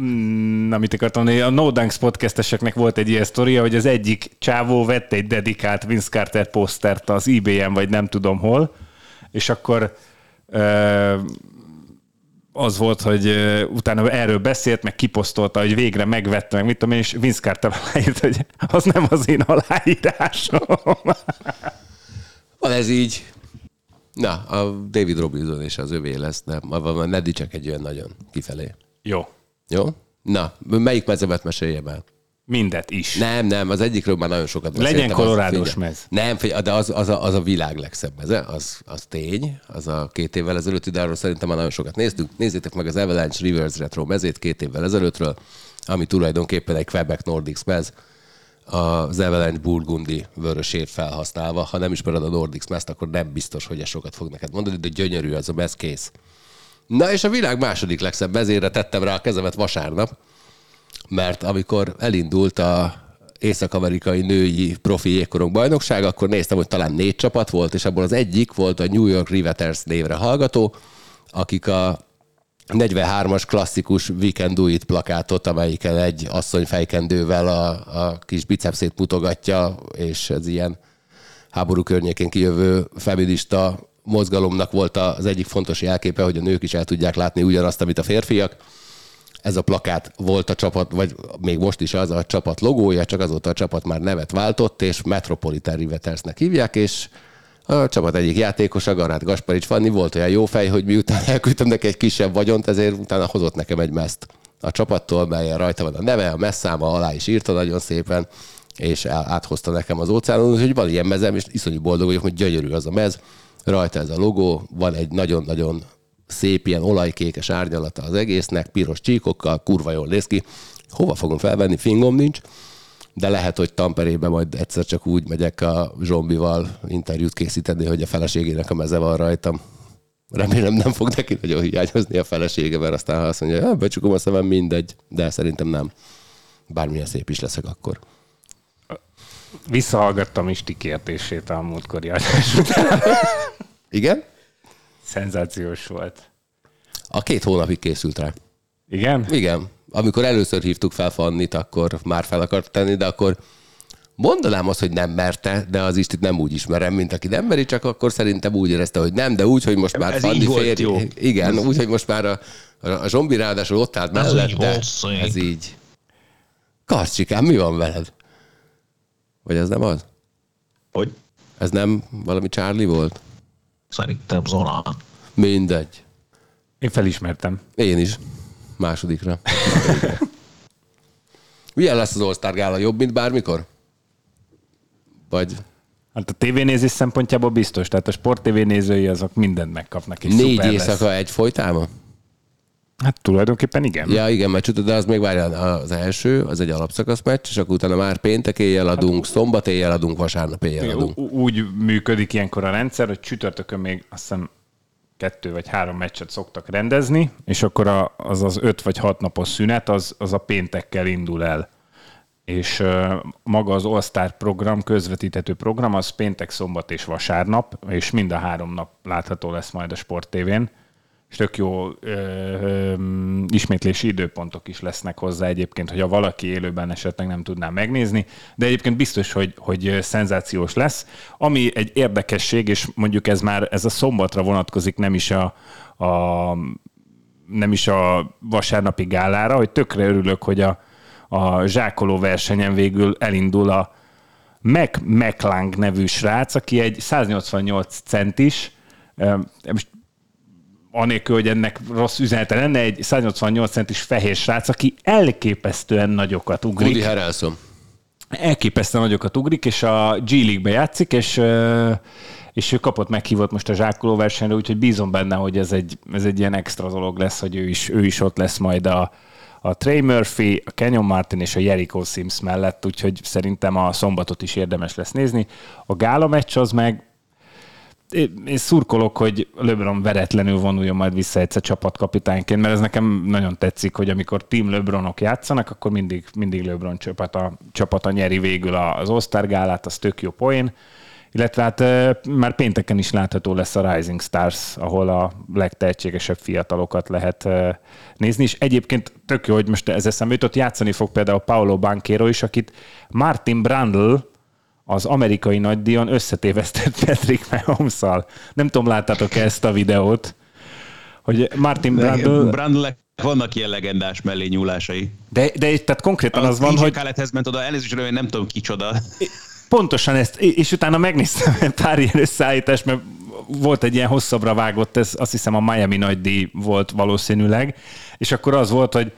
mm, amit akartam mondani, a No Dunks podcasteseknek volt egy ilyen sztoria, hogy az egyik csávó vett egy dedikált Vince Carter posztert az eBay-en, vagy nem tudom hol, és akkor ö, az volt, hogy ö, utána erről beszélt, meg kiposztolta, hogy végre megvette, meg mit tudom én, és Vince Carter aláírt, hogy az nem az én aláírásom. Van ez így. Na, a David Robinson és az övé lesz, nem? Egy olyan nagyon kifelé. Jó. Jó? Na, melyik mezemet meséljem el? Mindet is. Nem, nem, az egyikről már nagyon sokat Legyen beszéltem. az- kolorádós mez. Nem, de az, az, a, az a világ legszebb meze, az, az tény, az a két évvel ezelőtti, de arról szerintem már nagyon sokat néztünk. Nézzétek meg az Avalanche Rivers Retro mezét két évvel ezelőttről, ami tulajdonképpen egy Quebec Nordics mez, az Avalanche Burgundi vörösét felhasználva. Ha nem ismered a Nordics mezt, akkor nem biztos, hogy ez sokat fog neked mondani, de gyönyörű az a mez kész. Na és a világ második legszebb mezére tettem rá a kezemet vasárnap, mert amikor elindult a észak-amerikai női profi jégkorong bajnokság, akkor néztem, hogy talán négy csapat volt, és abból az egyik volt a New York Riveters névre hallgató, akik a 43-as klasszikus We Can Do It plakátot, amelyiken egy asszony fejkendővel a, a kis bicepszét mutogatja, és ez ilyen háború környékén kijövő feminista mozgalomnak volt az egyik fontos jelképe, hogy a nők is el tudják látni ugyanazt, amit a férfiak. Ez a plakát volt a csapat, vagy még most is az a csapat logója, csak azóta a csapat már nevet váltott, és Metropolitan Rivetersnek hívják, és a csapat egyik játékosa, Garát Gasparics Fanni volt olyan jó fej, hogy miután elküldtem neki egy kisebb vagyont, ezért utána hozott nekem egy meszt a csapattól, melyen rajta van a neve, a messzáma alá is írta nagyon szépen, és áthozta nekem az óceánon, úgyhogy van ilyen mezem, és iszonyú boldog vagyok, hogy gyönyörű az a mez, rajta ez a logó, van egy nagyon-nagyon szép ilyen olajkékes árnyalata az egésznek, piros csíkokkal, kurva jól néz ki. Hova fogom felvenni? Fingom nincs, de lehet, hogy Tamperébe majd egyszer csak úgy megyek a zombival interjút készíteni, hogy a feleségének a meze van rajtam. Remélem nem fog neki nagyon hiányozni a felesége, mert aztán ha azt mondja, hogy becsukom a szemem, mindegy, de szerintem nem. Bármilyen szép is leszek akkor. Visszahallgattam Isti kérdését a múltkori adás után. Igen? Szenzációs volt. A két hónapig készült rá. Igen? Igen. Amikor először hívtuk fel Fannit, akkor már fel akart tenni, de akkor mondanám azt, hogy nem merte, de az Istit nem úgy ismerem, mint aki nem meri, csak akkor szerintem úgy érezte, hogy nem, de úgy, hogy most már Ez Fanni férj. jó. Igen, úgy, hogy most már a, a, zombi ráadásul ott állt mellette. Ez így. Karcsikám, mi van veled? Vagy ez nem az? Hogy? Ez nem valami Charlie volt? Szerintem Zolán. Mindegy. Én felismertem. Én is. Másodikra. Milyen lesz az All-Star Gála? Jobb, mint bármikor? Vagy Hát a tévénézés szempontjából biztos, tehát a sport tévénézői azok mindent megkapnak. És négy éjszaka Lesz. egy folytában? Hát tulajdonképpen igen. Ja, igen, mert de az még várjál, az első, az egy alapszakasz meccs, és akkor utána már péntek éjjel adunk, szombat éjjel adunk, vasárnap éjjel adunk. Úgy működik ilyenkor a rendszer, hogy csütörtökön még azt hiszem kettő vagy három meccset szoktak rendezni, és akkor a, az az öt vagy hat napos szünet, az, az a péntekkel indul el. És uh, maga az All-Star program, közvetíthető program, az péntek, szombat és vasárnap, és mind a három nap látható lesz majd a Sport TV-n. És tök jó ö, ö, ismétlési időpontok is lesznek hozzá egyébként, hogy ha valaki élőben esetleg nem tudná megnézni, de egyébként biztos, hogy, hogy szenzációs lesz. Ami egy érdekesség, és mondjuk ez már ez a szombatra vonatkozik, nem is a, a nem is a vasárnapi gálára, hogy tökre örülök, hogy a, a zsákoló versenyen végül elindul a Mac McLang nevű srác, aki egy 188 centis, most anélkül, hogy ennek rossz üzenete lenne, egy 188 centis fehér srác, aki elképesztően nagyokat ugrik Woody Harrelson. elképesztően nagyokat ugrik, és a G League-be játszik, és, és ő kapott meghívott most a zsákoló versenyre, úgyhogy bízom benne, hogy ez egy, ez egy ilyen extra dolog lesz, hogy ő is, ő is ott lesz majd a, a Trey Murphy, a Kenyon Martin és a Jericho Sims mellett, úgyhogy szerintem a szombatot is érdemes lesz nézni. A gála meccs az meg én szurkolok, hogy LeBron veretlenül vonuljon majd vissza egyszer csapatkapitányként, mert ez nekem nagyon tetszik, hogy amikor Team LeBronok játszanak, akkor mindig, mindig LeBron csapata, csapata nyeri végül az All-Star az tök jó poén. Illetve hát eh, már pénteken is látható lesz a Rising Stars, ahol a legtehetségesebb fiatalokat lehet eh, nézni, és egyébként tök jó, hogy most ez eszembe jutott, játszani fog például Paolo Banquero is, akit Martin Brandl, az amerikai nagydíjon összetévesztett Patrick mahomes -szal. Nem tudom, láttátok -e ezt a videót, hogy Martin Brandl, Brandlek vannak ilyen legendás mellé nyúlásai. de, de tehát konkrétan az van, hogy Khaledhez ment oda, elnézést, én nem tudom kicsoda. pontosan ezt, és utána megnéztem egy pár ilyen összeállítást, mert volt egy ilyen hosszabbra vágott, ez azt hiszem a Miami nagydíj volt valószínűleg, és akkor az volt, hogy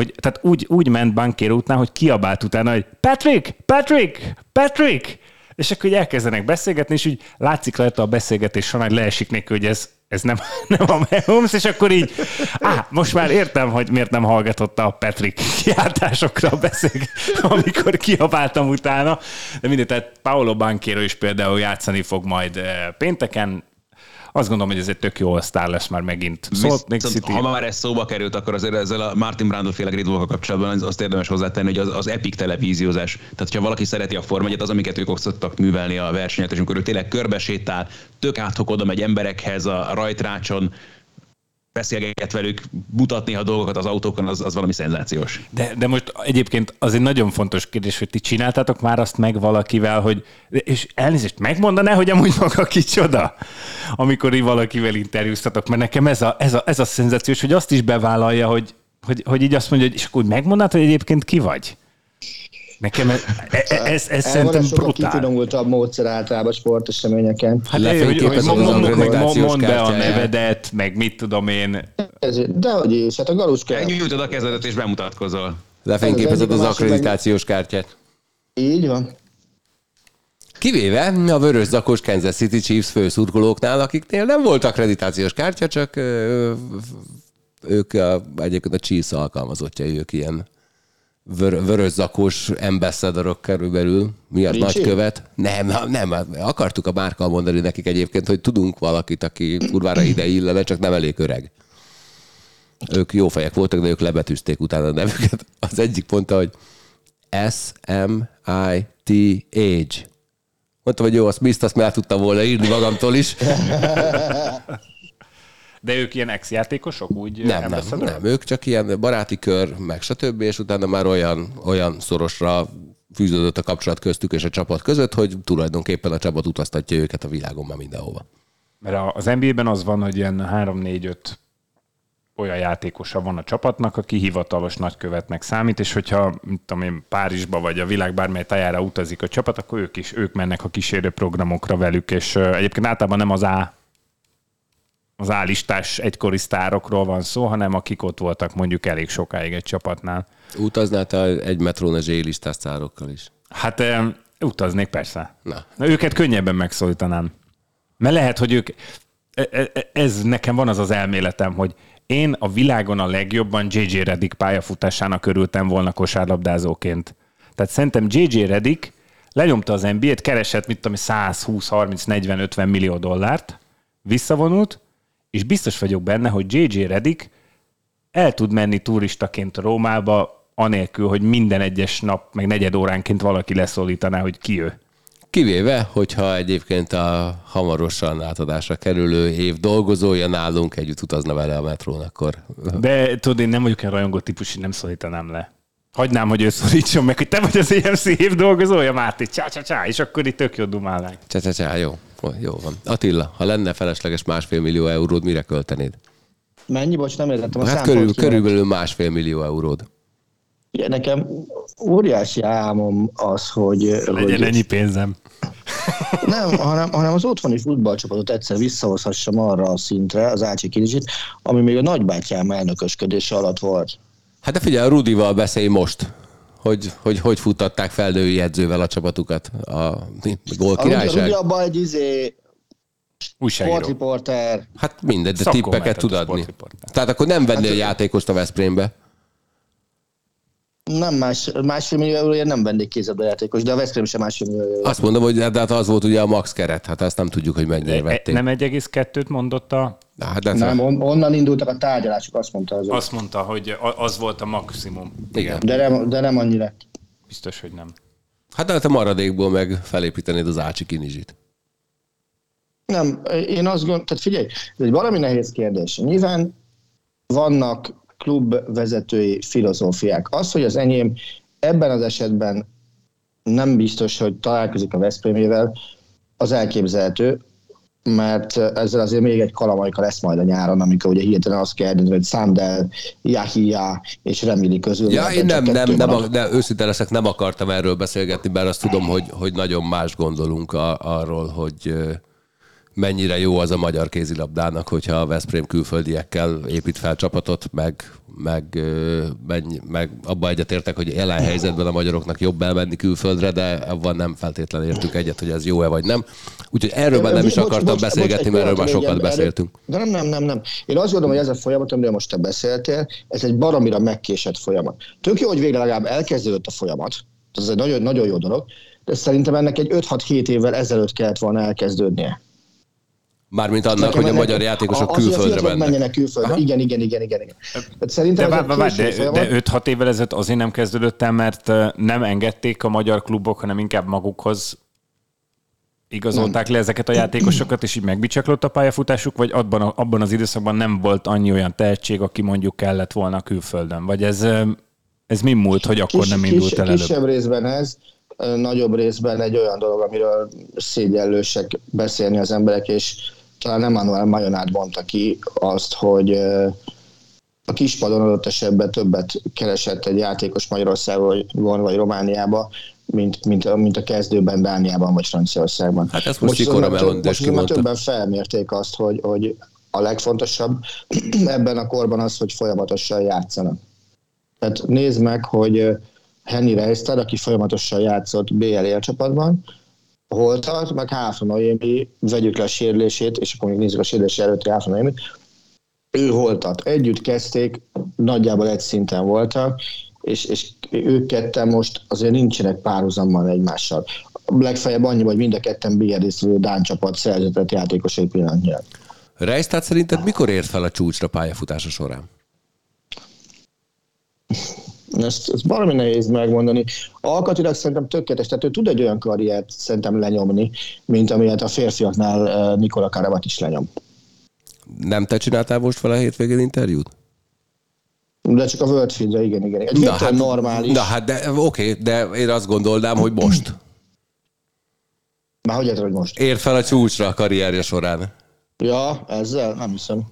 hogy tehát úgy, úgy ment Bankér után, hogy kiabált utána, hogy Patrick, Patrick, Patrick, és akkor így elkezdenek beszélgetni, és úgy látszik rajta a beszélgetés során, leesik neki, hogy ez, ez nem, nem a Mahomes, és akkor így, á, most már értem, hogy miért nem hallgatotta a Patrick kiáltásokra a beszélget, amikor kiabáltam utána. De mindegy, tehát Paolo Banquero is például játszani fog majd eh, pénteken, azt gondolom, hogy ez egy tök jó sztár lesz már megint. Salt Lake Viszont, City. ha már ez szóba került, akkor azért ezzel a Martin Brandl féle grid kapcsolatban az- azt érdemes hozzátenni, hogy az, az epic televíziózás. Tehát, hogyha valaki szereti a 1 az, amiket ők szoktak művelni a versenyet, és amikor ő tényleg körbesétál, tök áthok oda megy emberekhez a rajtrácson, beszélget velük, mutatni a dolgokat az autókon, az, az valami szenzációs. De, de most egyébként az egy nagyon fontos kérdés, hogy ti csináltátok már azt meg valakivel, hogy, és elnézést, megmondaná, hogy amúgy maga kicsoda, amikor így valakivel interjúztatok, mert nekem ez a, ez a, ez a szenzációs, hogy azt is bevállalja, hogy, hogy, hogy így azt mondja, hogy és akkor megmondanád, hogy egyébként ki vagy? Nekem ez, ez, ez, ez Erre szerintem brutál. kifinomultabb módszer általában sporteseményeken. Hát hogy, hogy, hogy Lefényképezed mond, az mond, mond, akkreditációs mondd be a nevedet, meg mit tudom én. Ez, dehogy is, hát a galuska. Nyújtod a kezedet és bemutatkozol. Lefényképezed Ez az akkreditációs kártyát. Így van. Kivéve a vörös zakos Kansas City Chiefs főszurkolóknál, akiknél nem volt akkreditációs kártya, csak ők a, egyébként a Chiefs alkalmazottjai, ők ilyen vör, vörös zakós ambassadorok körülbelül. Mi az Ricsi? nagykövet? Nem, nem, akartuk a márkal mondani nekik egyébként, hogy tudunk valakit, aki kurvára ide illene, csak nem elég öreg. Ők jó fejek voltak, de ők lebetűzték utána a nevüket. Az egyik mondta, hogy S-M-I-T-H. Mondtam, hogy jó, azt Smith, azt már tudtam volna írni magamtól is. De ők ilyen ex-játékosok, úgy Nem, nem, ambassador? nem. Ők csak ilyen baráti kör, meg stb. És utána már olyan, olyan szorosra fűződött a kapcsolat köztük és a csapat között, hogy tulajdonképpen a csapat utaztatja őket a világon már mindenhova. Mert az NBA-ben az van, hogy ilyen 3-4-5 olyan játékosa van a csapatnak, aki hivatalos nagykövetnek számít, és hogyha, mit tudom én, Párizsba vagy a világ bármely tájára utazik a csapat, akkor ők is, ők mennek a kísérő programokra velük, és ö, egyébként általában nem az A az állistás egykori sztárokról van szó, hanem akik ott voltak mondjuk elég sokáig egy csapatnál. Utaznál te egy metrón a zsélistás szárokkal is? Hát utaznék persze. Na. Na, őket könnyebben megszólítanám. Mert lehet, hogy ők, e- e- e- ez nekem van az az elméletem, hogy én a világon a legjobban JJ Redick pályafutásának örültem volna kosárlabdázóként. Tehát szerintem JJ Redick lenyomta az NBA-t, keresett, mit tudom, 120, 30, 40, 50 millió dollárt, visszavonult, és biztos vagyok benne, hogy JJ Redick el tud menni turistaként Rómába, anélkül, hogy minden egyes nap, meg negyed óránként valaki leszólítaná, hogy ki ő. Kivéve, hogyha egyébként a hamarosan átadásra kerülő év dolgozója nálunk együtt utazna vele a metrón, akkor De tudod, én nem vagyok olyan rajongó típus, nem szólítanám le. Hagynám, hogy ő szólítson meg, hogy te vagy az EMC év dolgozója, Máté, csá, csá, csá, és akkor itt tök jó dumálnánk. csá, csá, csá, jó, jó van. Attila, ha lenne felesleges másfél millió euród, mire költenéd? Mennyi? Bocs, nem értettem a Hát körül, körülbelül másfél millió euród. Ugye, Nekem óriási álmom az, hogy, Legyen hogy ennyi pénzem. nem, hanem, hanem az otthoni futballcsapatot egyszer visszahozhassam arra a szintre, az Ácsi Kinizsit, ami még a nagybátyám elnökösködése alatt volt. Hát de figyelj, a Rudival beszélj most, hogy hogy, hogy futtatták fel női edzővel a csapatukat. A gól A Rudi, királyság. Abban egy izé, sportriporter, Hát mindegy, de tippeket tud adni. Tehát akkor nem venni Hát- játékost a Veszprémbe. nem más, másfél millió euróért nem vennék kézabdajátékos, de a Veszprém sem másfél millió euró. Azt mondom, hogy de hát az volt ugye a max keret, hát azt nem tudjuk, hogy mennyire vették. nem 1,2-t mondott a... Na, hát de Nem, on, onnan indultak a tárgyalások, azt mondta az. Azt mondta, hogy az volt a maximum. Igen. De nem, de nem annyira. Biztos, hogy nem. Hát de hát a maradékból meg felépítenéd az Ácsi Kinizsit. Nem, én azt gondolom, tehát figyelj, ez egy valami nehéz kérdés. Nyilván vannak klubvezetői filozófiák. Az, hogy az enyém ebben az esetben nem biztos, hogy találkozik a Veszprémével, az elképzelhető, mert ezzel azért még egy kalamajka lesz majd a nyáron, amikor ugye hirtelen azt kell eldönteni, hogy Sander, Yahia és Remili közül. Ja, én nem, nem, nem, de őszinte leszek, nem akartam erről beszélgetni, bár azt tudom, hogy, hogy nagyon más gondolunk a, arról, hogy mennyire jó az a magyar kézilabdának, hogyha a Veszprém külföldiekkel épít fel csapatot, meg, meg, mennyi, meg abba egyetértek, hogy jelen helyzetben a magyaroknak jobb elmenni külföldre, de abban nem feltétlenül értük egyet, hogy ez jó-e vagy nem. Úgyhogy erről már nem is akartam bocs, beszélgetni, bocs, mert erről már sokat még beszéltünk. De nem, nem, nem, nem. Én azt gondolom, hogy ez a folyamat, amiről most te beszéltél, ez egy baromira megkésett folyamat. Tök jó, hogy végre legalább elkezdődött a folyamat. Ez egy nagyon, nagyon jó dolog. De szerintem ennek egy 5-6-7 évvel ezelőtt kellett volna elkezdődnie. Mármint annak, Nekem hogy a magyar játékosok a külföldre mennek. menjenek külföldre. Igen, igen, igen, igen. igen. Tehát szerintem De, vár, vár, de, de 5-6 évvel ezelőtt azért nem kezdődött el, mert nem engedték a magyar klubok, hanem inkább magukhoz igazolták le ezeket a játékosokat, és így megbicsaklott a pályafutásuk, vagy abban, a- abban az időszakban nem volt annyi olyan tehetség, aki mondjuk kellett volna a külföldön? Vagy ez, ez mi múlt, hogy akkor nem indult el előbb? Kisebb részben ez, nagyobb részben egy olyan dolog, amiről szégyellősek beszélni az emberek, és talán nem Manuel Majonát mondta ki azt, hogy a kispadon adott esetben többet keresett egy játékos Magyarországon vagy Romániába, mint, mint, a, mint a kezdőben Dániában vagy Franciaországban. Hát ezt most Sikora azonban több- most kimondta. többen felmérték azt, hogy, hogy a legfontosabb ebben a korban az, hogy folyamatosan játszanak. Tehát nézd meg, hogy Henny Reistad, aki folyamatosan játszott BL élcsapatban, hol tart, meg Háfra Noémi, vegyük le a sérülését, és akkor még nézzük a sérülés előtti Háfra Noémit, ő hol tart. Együtt kezdték, nagyjából egy szinten voltak, és, és ők ketten most azért nincsenek párhuzamban egymással. Legfeljebb annyi, hogy mind a ketten BL részvő Dán csapat szerzetett játékosai pillanatnyilag. Reistát szerinted mikor ért fel a csúcsra pályafutása során? Ezt, ezt valami nehéz megmondani. Alkatilag szerintem tökéletes, tehát ő tud egy olyan karriert szerintem lenyomni, mint amilyet a férfiaknál eh, Nikola Karabat is lenyom. Nem te csináltál most vele a hétvégén interjút? De csak a World Field-re, igen, igen. Egy na, hát, normális. Na hát, de oké, de én azt gondolnám, hogy most. Már hogy érted, hogy most? Ért fel a csúcsra a karrierje során. Ja, ezzel? Nem hiszem.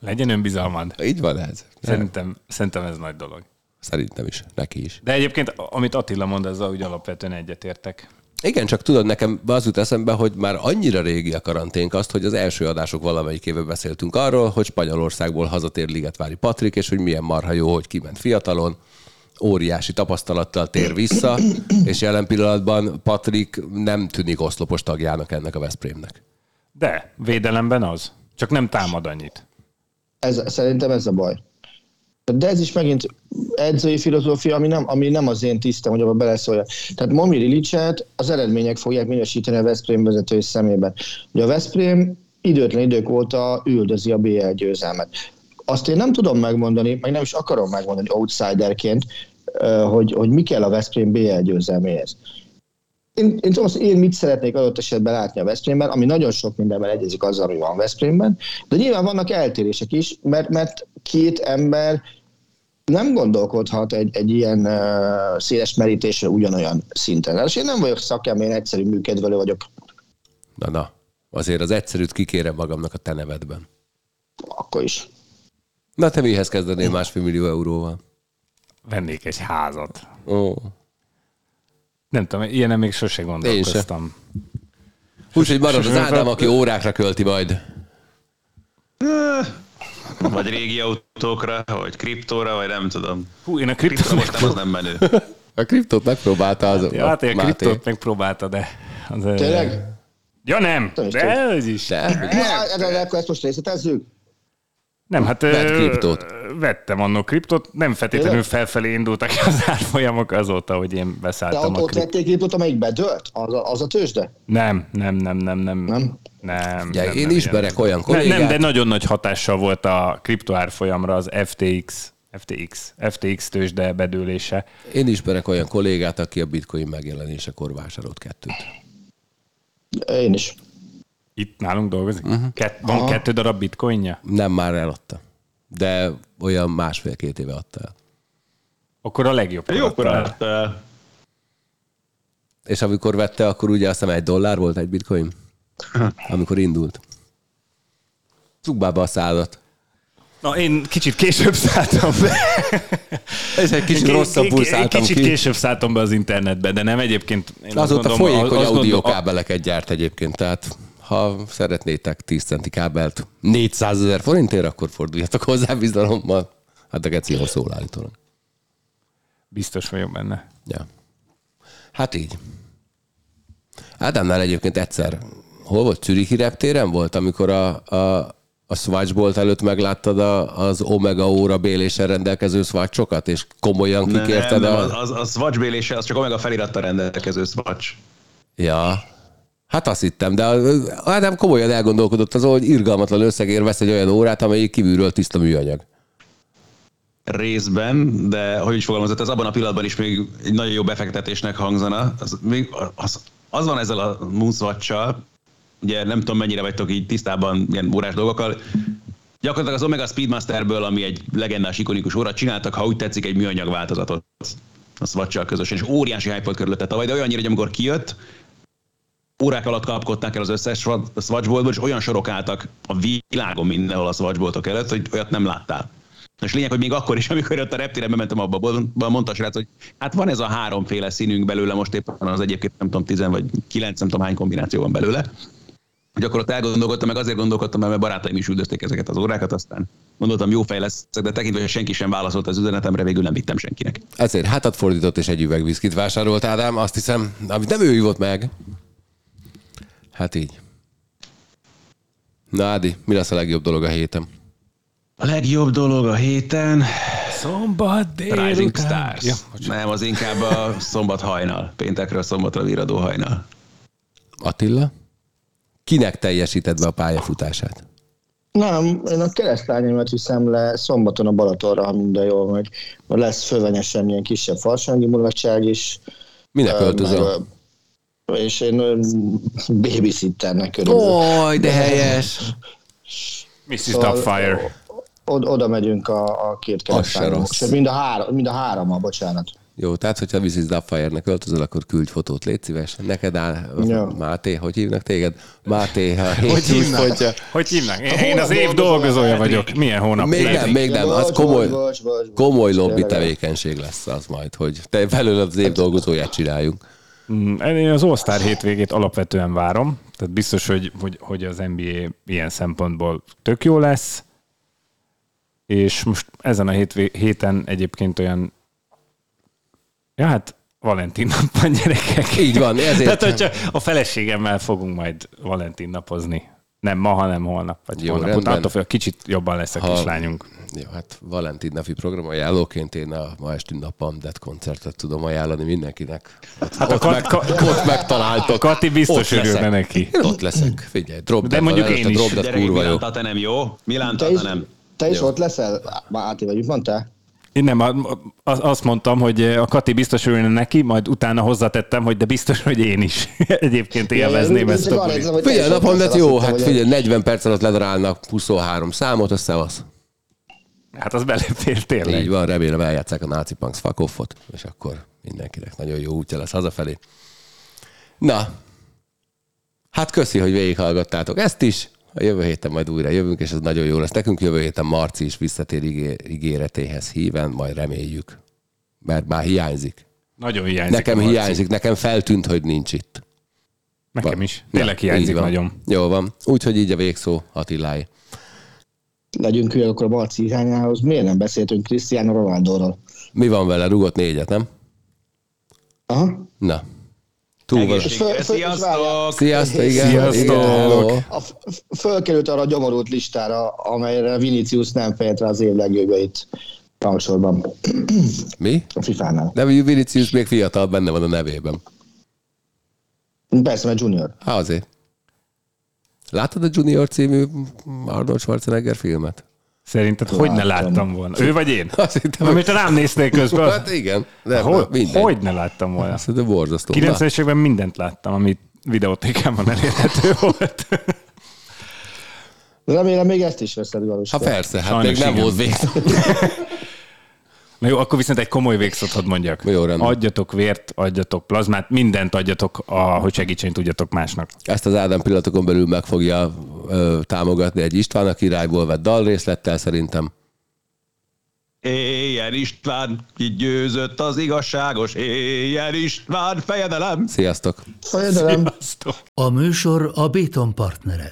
Legyen önbizalmad. Így van ez. Szerintem, szerintem ez nagy dolog. Szerintem is, neki is. De egyébként, amit Attila mond, ezzel úgy alapvetően egyetértek. Igen, csak tudod, nekem az jut eszembe, hogy már annyira régi a karanténk azt, hogy az első adások valamelyikével beszéltünk arról, hogy Spanyolországból hazatér Ligetvári Patrik, és hogy milyen marha jó, hogy kiment fiatalon, óriási tapasztalattal tér vissza, és jelen pillanatban Patrik nem tűnik oszlopos tagjának ennek a Veszprémnek. De, védelemben az. Csak nem támad annyit. Ez, szerintem ez a baj. De ez is megint edzői filozófia, ami nem, ami nem az én tisztem, hogy abba beleszólja. Tehát Momir Ilicset az eredmények fogják minősíteni a Veszprém vezetői szemében. Ugye a Veszprém időtlen idők óta üldözi a BL győzelmet. Azt én nem tudom megmondani, meg nem is akarom megmondani outsiderként, hogy, hogy mi kell a Veszprém BL győzelméhez. Én, én tudom, én mit szeretnék adott esetben látni a Veszprémben, ami nagyon sok mindenben egyezik azzal, ami van Veszprémben, de nyilván vannak eltérések is, mert, mert két ember nem gondolkodhat egy, egy ilyen uh, széles merítésre ugyanolyan szinten. És én nem vagyok szakember, én egyszerű műkedvelő vagyok. Na, na, azért az egyszerűt kikérem magamnak a te nevedben. Akkor is. Na, te mihez kezdenél másfél millió euróval? Vennék egy házat. Ó. Nem tudom, ilyenem még sose gondolkoztam. Hús, hogy marad az Ádám, aki órákra költi majd. Vagy régi autókra, vagy kriptóra, vagy nem tudom. Hú, én a kriptót most nem, az nem menő. A kriptót megpróbálta az Ja, hát én a Máté. kriptót megpróbálta, de... Az, Tényleg? Ja nem, de ez is. De? Na, erre akkor ezt most részletezzük? Nem, hát Vett kriptót. vettem annó kriptót, nem feltétlenül felfelé indultak az árfolyamok azóta, hogy én De beszálltam ott, a ott vették kriptót, amelyik bedőlt? Az a, az a tőzsde? Nem, nem, nem, nem, nem. Nem? Nem, Ugye, nem, én nem, ismerek nem. olyan kollégát, nem, de nagyon nagy hatással volt a kriptoárfolyamra az FTX, FTX, FTX tőzsde bedőlése. én ismerek olyan kollégát, aki a bitcoin megjelenésekor vásárolt kettőt. Én is. Itt nálunk dolgozik? Uh-huh. Kett, van Aha. kettő darab bitcoinja? Nem már eladta. De olyan másfél-két éve adta el. Akkor a legjobb. Jókor adta el. És amikor vette, akkor ugye azt hiszem egy dollár volt egy bitcoin? Amikor indult. Cukbába a szádat. Na, én kicsit később szálltam be. Ez egy kicsit rosszabbul szálltam Kicsit ki. később szálltam be az internetbe, de nem egyébként. Én azt Azóta gondolom, folyékony azt gondolom- audiokábeleket gyárt egyébként, tehát ha szeretnétek 10 centi kábelt 400 ezer forintért, akkor forduljatok hozzá bizalommal. Hát a geci szól állítólag. Biztos vagyok benne. Ja. Hát így. Ádámnál egyébként egyszer, hol volt? Zürichi reptéren volt, amikor a, a, a Swatchbolt előtt megláttad a, az Omega óra bélésen rendelkező Swatchokat, és komolyan Nem, kikérted nem, a... az, az, a Swatch bélése, az csak Omega felirattal rendelkező Swatch. Ja. Hát azt hittem, de Ádám komolyan elgondolkodott azon, hogy irgalmatlan összegért vesz egy olyan órát, amelyik kívülről tiszta műanyag. részben, de hogy is fogalmazott, ez abban a pillanatban is még egy nagyon jó befektetésnek hangzana. Az, még az, az van ezzel a moonswatch ugye nem tudom mennyire vagytok így tisztában ilyen órás dolgokkal, gyakorlatilag az Omega Speedmasterből, ami egy legendás, ikonikus óra, csináltak, ha úgy tetszik, egy műanyag változatot a swatch közösen, és óriási hype volt körülötte tavaly, de olyannyira, hogy amikor kijött, órák alatt kapkodták el az összes swatchboltból, és olyan sorok álltak a világon mindenhol a swatchboltok előtt, hogy olyat nem láttál. És lényeg, hogy még akkor is, amikor ott a reptéren bementem abba, a boltba, srác, hogy hát van ez a háromféle színünk belőle, most éppen az egyébként nem tudom, 10 vagy 9, nem tudom hány kombináció van belőle. Ott elgondolkodtam, meg azért gondolkodtam, mert barátaim is üldözték ezeket az órákat, aztán gondoltam, jó fej lesz, de tekintve, hogy senki sem válaszolt az üzenetemre, végül nem vittem senkinek. Ezért hátat fordított és egy üveg viszkit vásárolt Ádám, azt hiszem, amit nem ő hívott meg. Hát így. Na Ádi, mi lesz a legjobb dolog a héten? A legjobb dolog a héten, Szombat délután. Rising Stars. Ja, nem, az inkább a szombat hajnal. Péntekről szombatra viradó hajnal. Attila? Kinek teljesíted be a pályafutását? Nem, én a keresztányomat viszem le szombaton a Balatonra, ha minden jól megy. Lesz fölvenyesen ilyen kisebb farsangi mulatság is. Minek Ö, öltözöl? meg, ö, És én babysitternek örülök. Oj, de helyes! Mrs. Szóval- Doubtfire. Oda, megyünk a, a két. Sőt, mind a, három, mind a hárommal, bocsánat. Jó, tehát hogyha Mrs. Doubtfire-nek öltözöl, akkor küldj fotót, légy szíves. Neked áll, Ja. Máté, hogy hívnak téged? Máté, ha Hogy hívnak? csúcspontja. Hogy hívnak? Én, én az év dolgozója vagyok. Milyen hónap? Még nem, Levi? még nem, az komoly, komoly lobby tevékenység lesz az majd, hogy te belőle az év dolgozóját csináljunk. Mm, Én az All-Star hétvégét alapvetően várom, tehát biztos, hogy, hogy, hogy az NBA ilyen szempontból tök jó lesz, és most ezen a hétvég, héten egyébként olyan, ja hát Valentin nap van gyerekek. Így van, ezért- Tehát, hogyha a feleségemmel fogunk majd Valentin napozni. Nem ma, hanem holnap. Vagy Jó, holnap. rendben. Attól fél, kicsit jobban lesz a Ha- kislányunk. Jó, hát Valentin napi program ajánlóként én a ma esti nap Pandet koncertet tudom ajánlani mindenkinek. Ott, hát ott, Kat- meg, Ka- ott megtaláltok. Kati biztos Ott örülne leszek. neki. Én ott leszek. Figyelj, drop De dead mondjuk van én is. Drop dead Gyerekek, kurva jó. Milán Tata nem jó? Milán Te is, Tata nem. te is Jó. ott leszel? Már Áti vagy, mit mondtál? Én nem, azt mondtam, hogy a Kati biztos örülne neki, majd utána hozzátettem, hogy de biztos, hogy én is egyébként élvezném Én ezt a bulit. Figyelj, napon, leszel, jó, hát hogy- figyelj, 40 perc alatt ledarálnak 23 számot, összevasz. Hát az belefér tényleg. Így van, remélem eljátszák a Nazi Punks fuck off-ot, és akkor mindenkinek nagyon jó útja lesz hazafelé. Na, hát köszi, hogy végighallgattátok ezt is. A jövő héten majd újra jövünk, és ez nagyon jó lesz nekünk. Jövő héten Marci is visszatér ígé- ígéretéhez híven, majd reméljük. Mert már hiányzik. Nagyon hiányzik. Nekem hiányzik, nekem feltűnt, hogy nincs itt. Nekem is. Tényleg így hiányzik nagyon. Jó van. Úgyhogy így a végszó Attiláé. Legyünk hülyek akkor a Marci irányához. Miért nem beszéltünk Cristiano Ronaldoról? Mi van vele? Rugott négyet, nem? Aha. Na. Túl van. Sziasztok! Sziasztok, igen. Sziasztok. igen fölkerült arra a gyomorult listára, amelyre Vinicius nem fejt rá az év legjobbjait rangsorban Mi? a FIFA-nál. De Vinicius még fiatal, benne van a nevében. Persze, mert junior. Há, azért. Láttad a Junior című Arnold Schwarzenegger filmet? Szerinted hogy ne Láttam. láttam volna? Ő vagy én? Azt hittem, Amit rám néznél közben. Hát igen, de Hogy, mindegy. hogy ne láttam volna? Szerintem borzasztó. Na, 90-es években mindent láttam, amit videótékában elérhető volt. Remélem még ezt is veszed, Galus. ha persze, hát Sajnos még nem igen. volt vég. Na jó, akkor viszont egy komoly végszót hadd mondjak. Jó, rendben. adjatok vért, adjatok plazmát, mindent adjatok, a, hogy segítsényt tudjatok másnak. Ezt az Ádám pillanatokon belül meg fogja ö, támogatni egy István a királyból vett dalrészlettel szerintem. Éjjel István, ki győzött az igazságos, éjjel István, fejedelem! Sziasztok! Fejedelem. Sziasztok! A műsor a Béton partnere.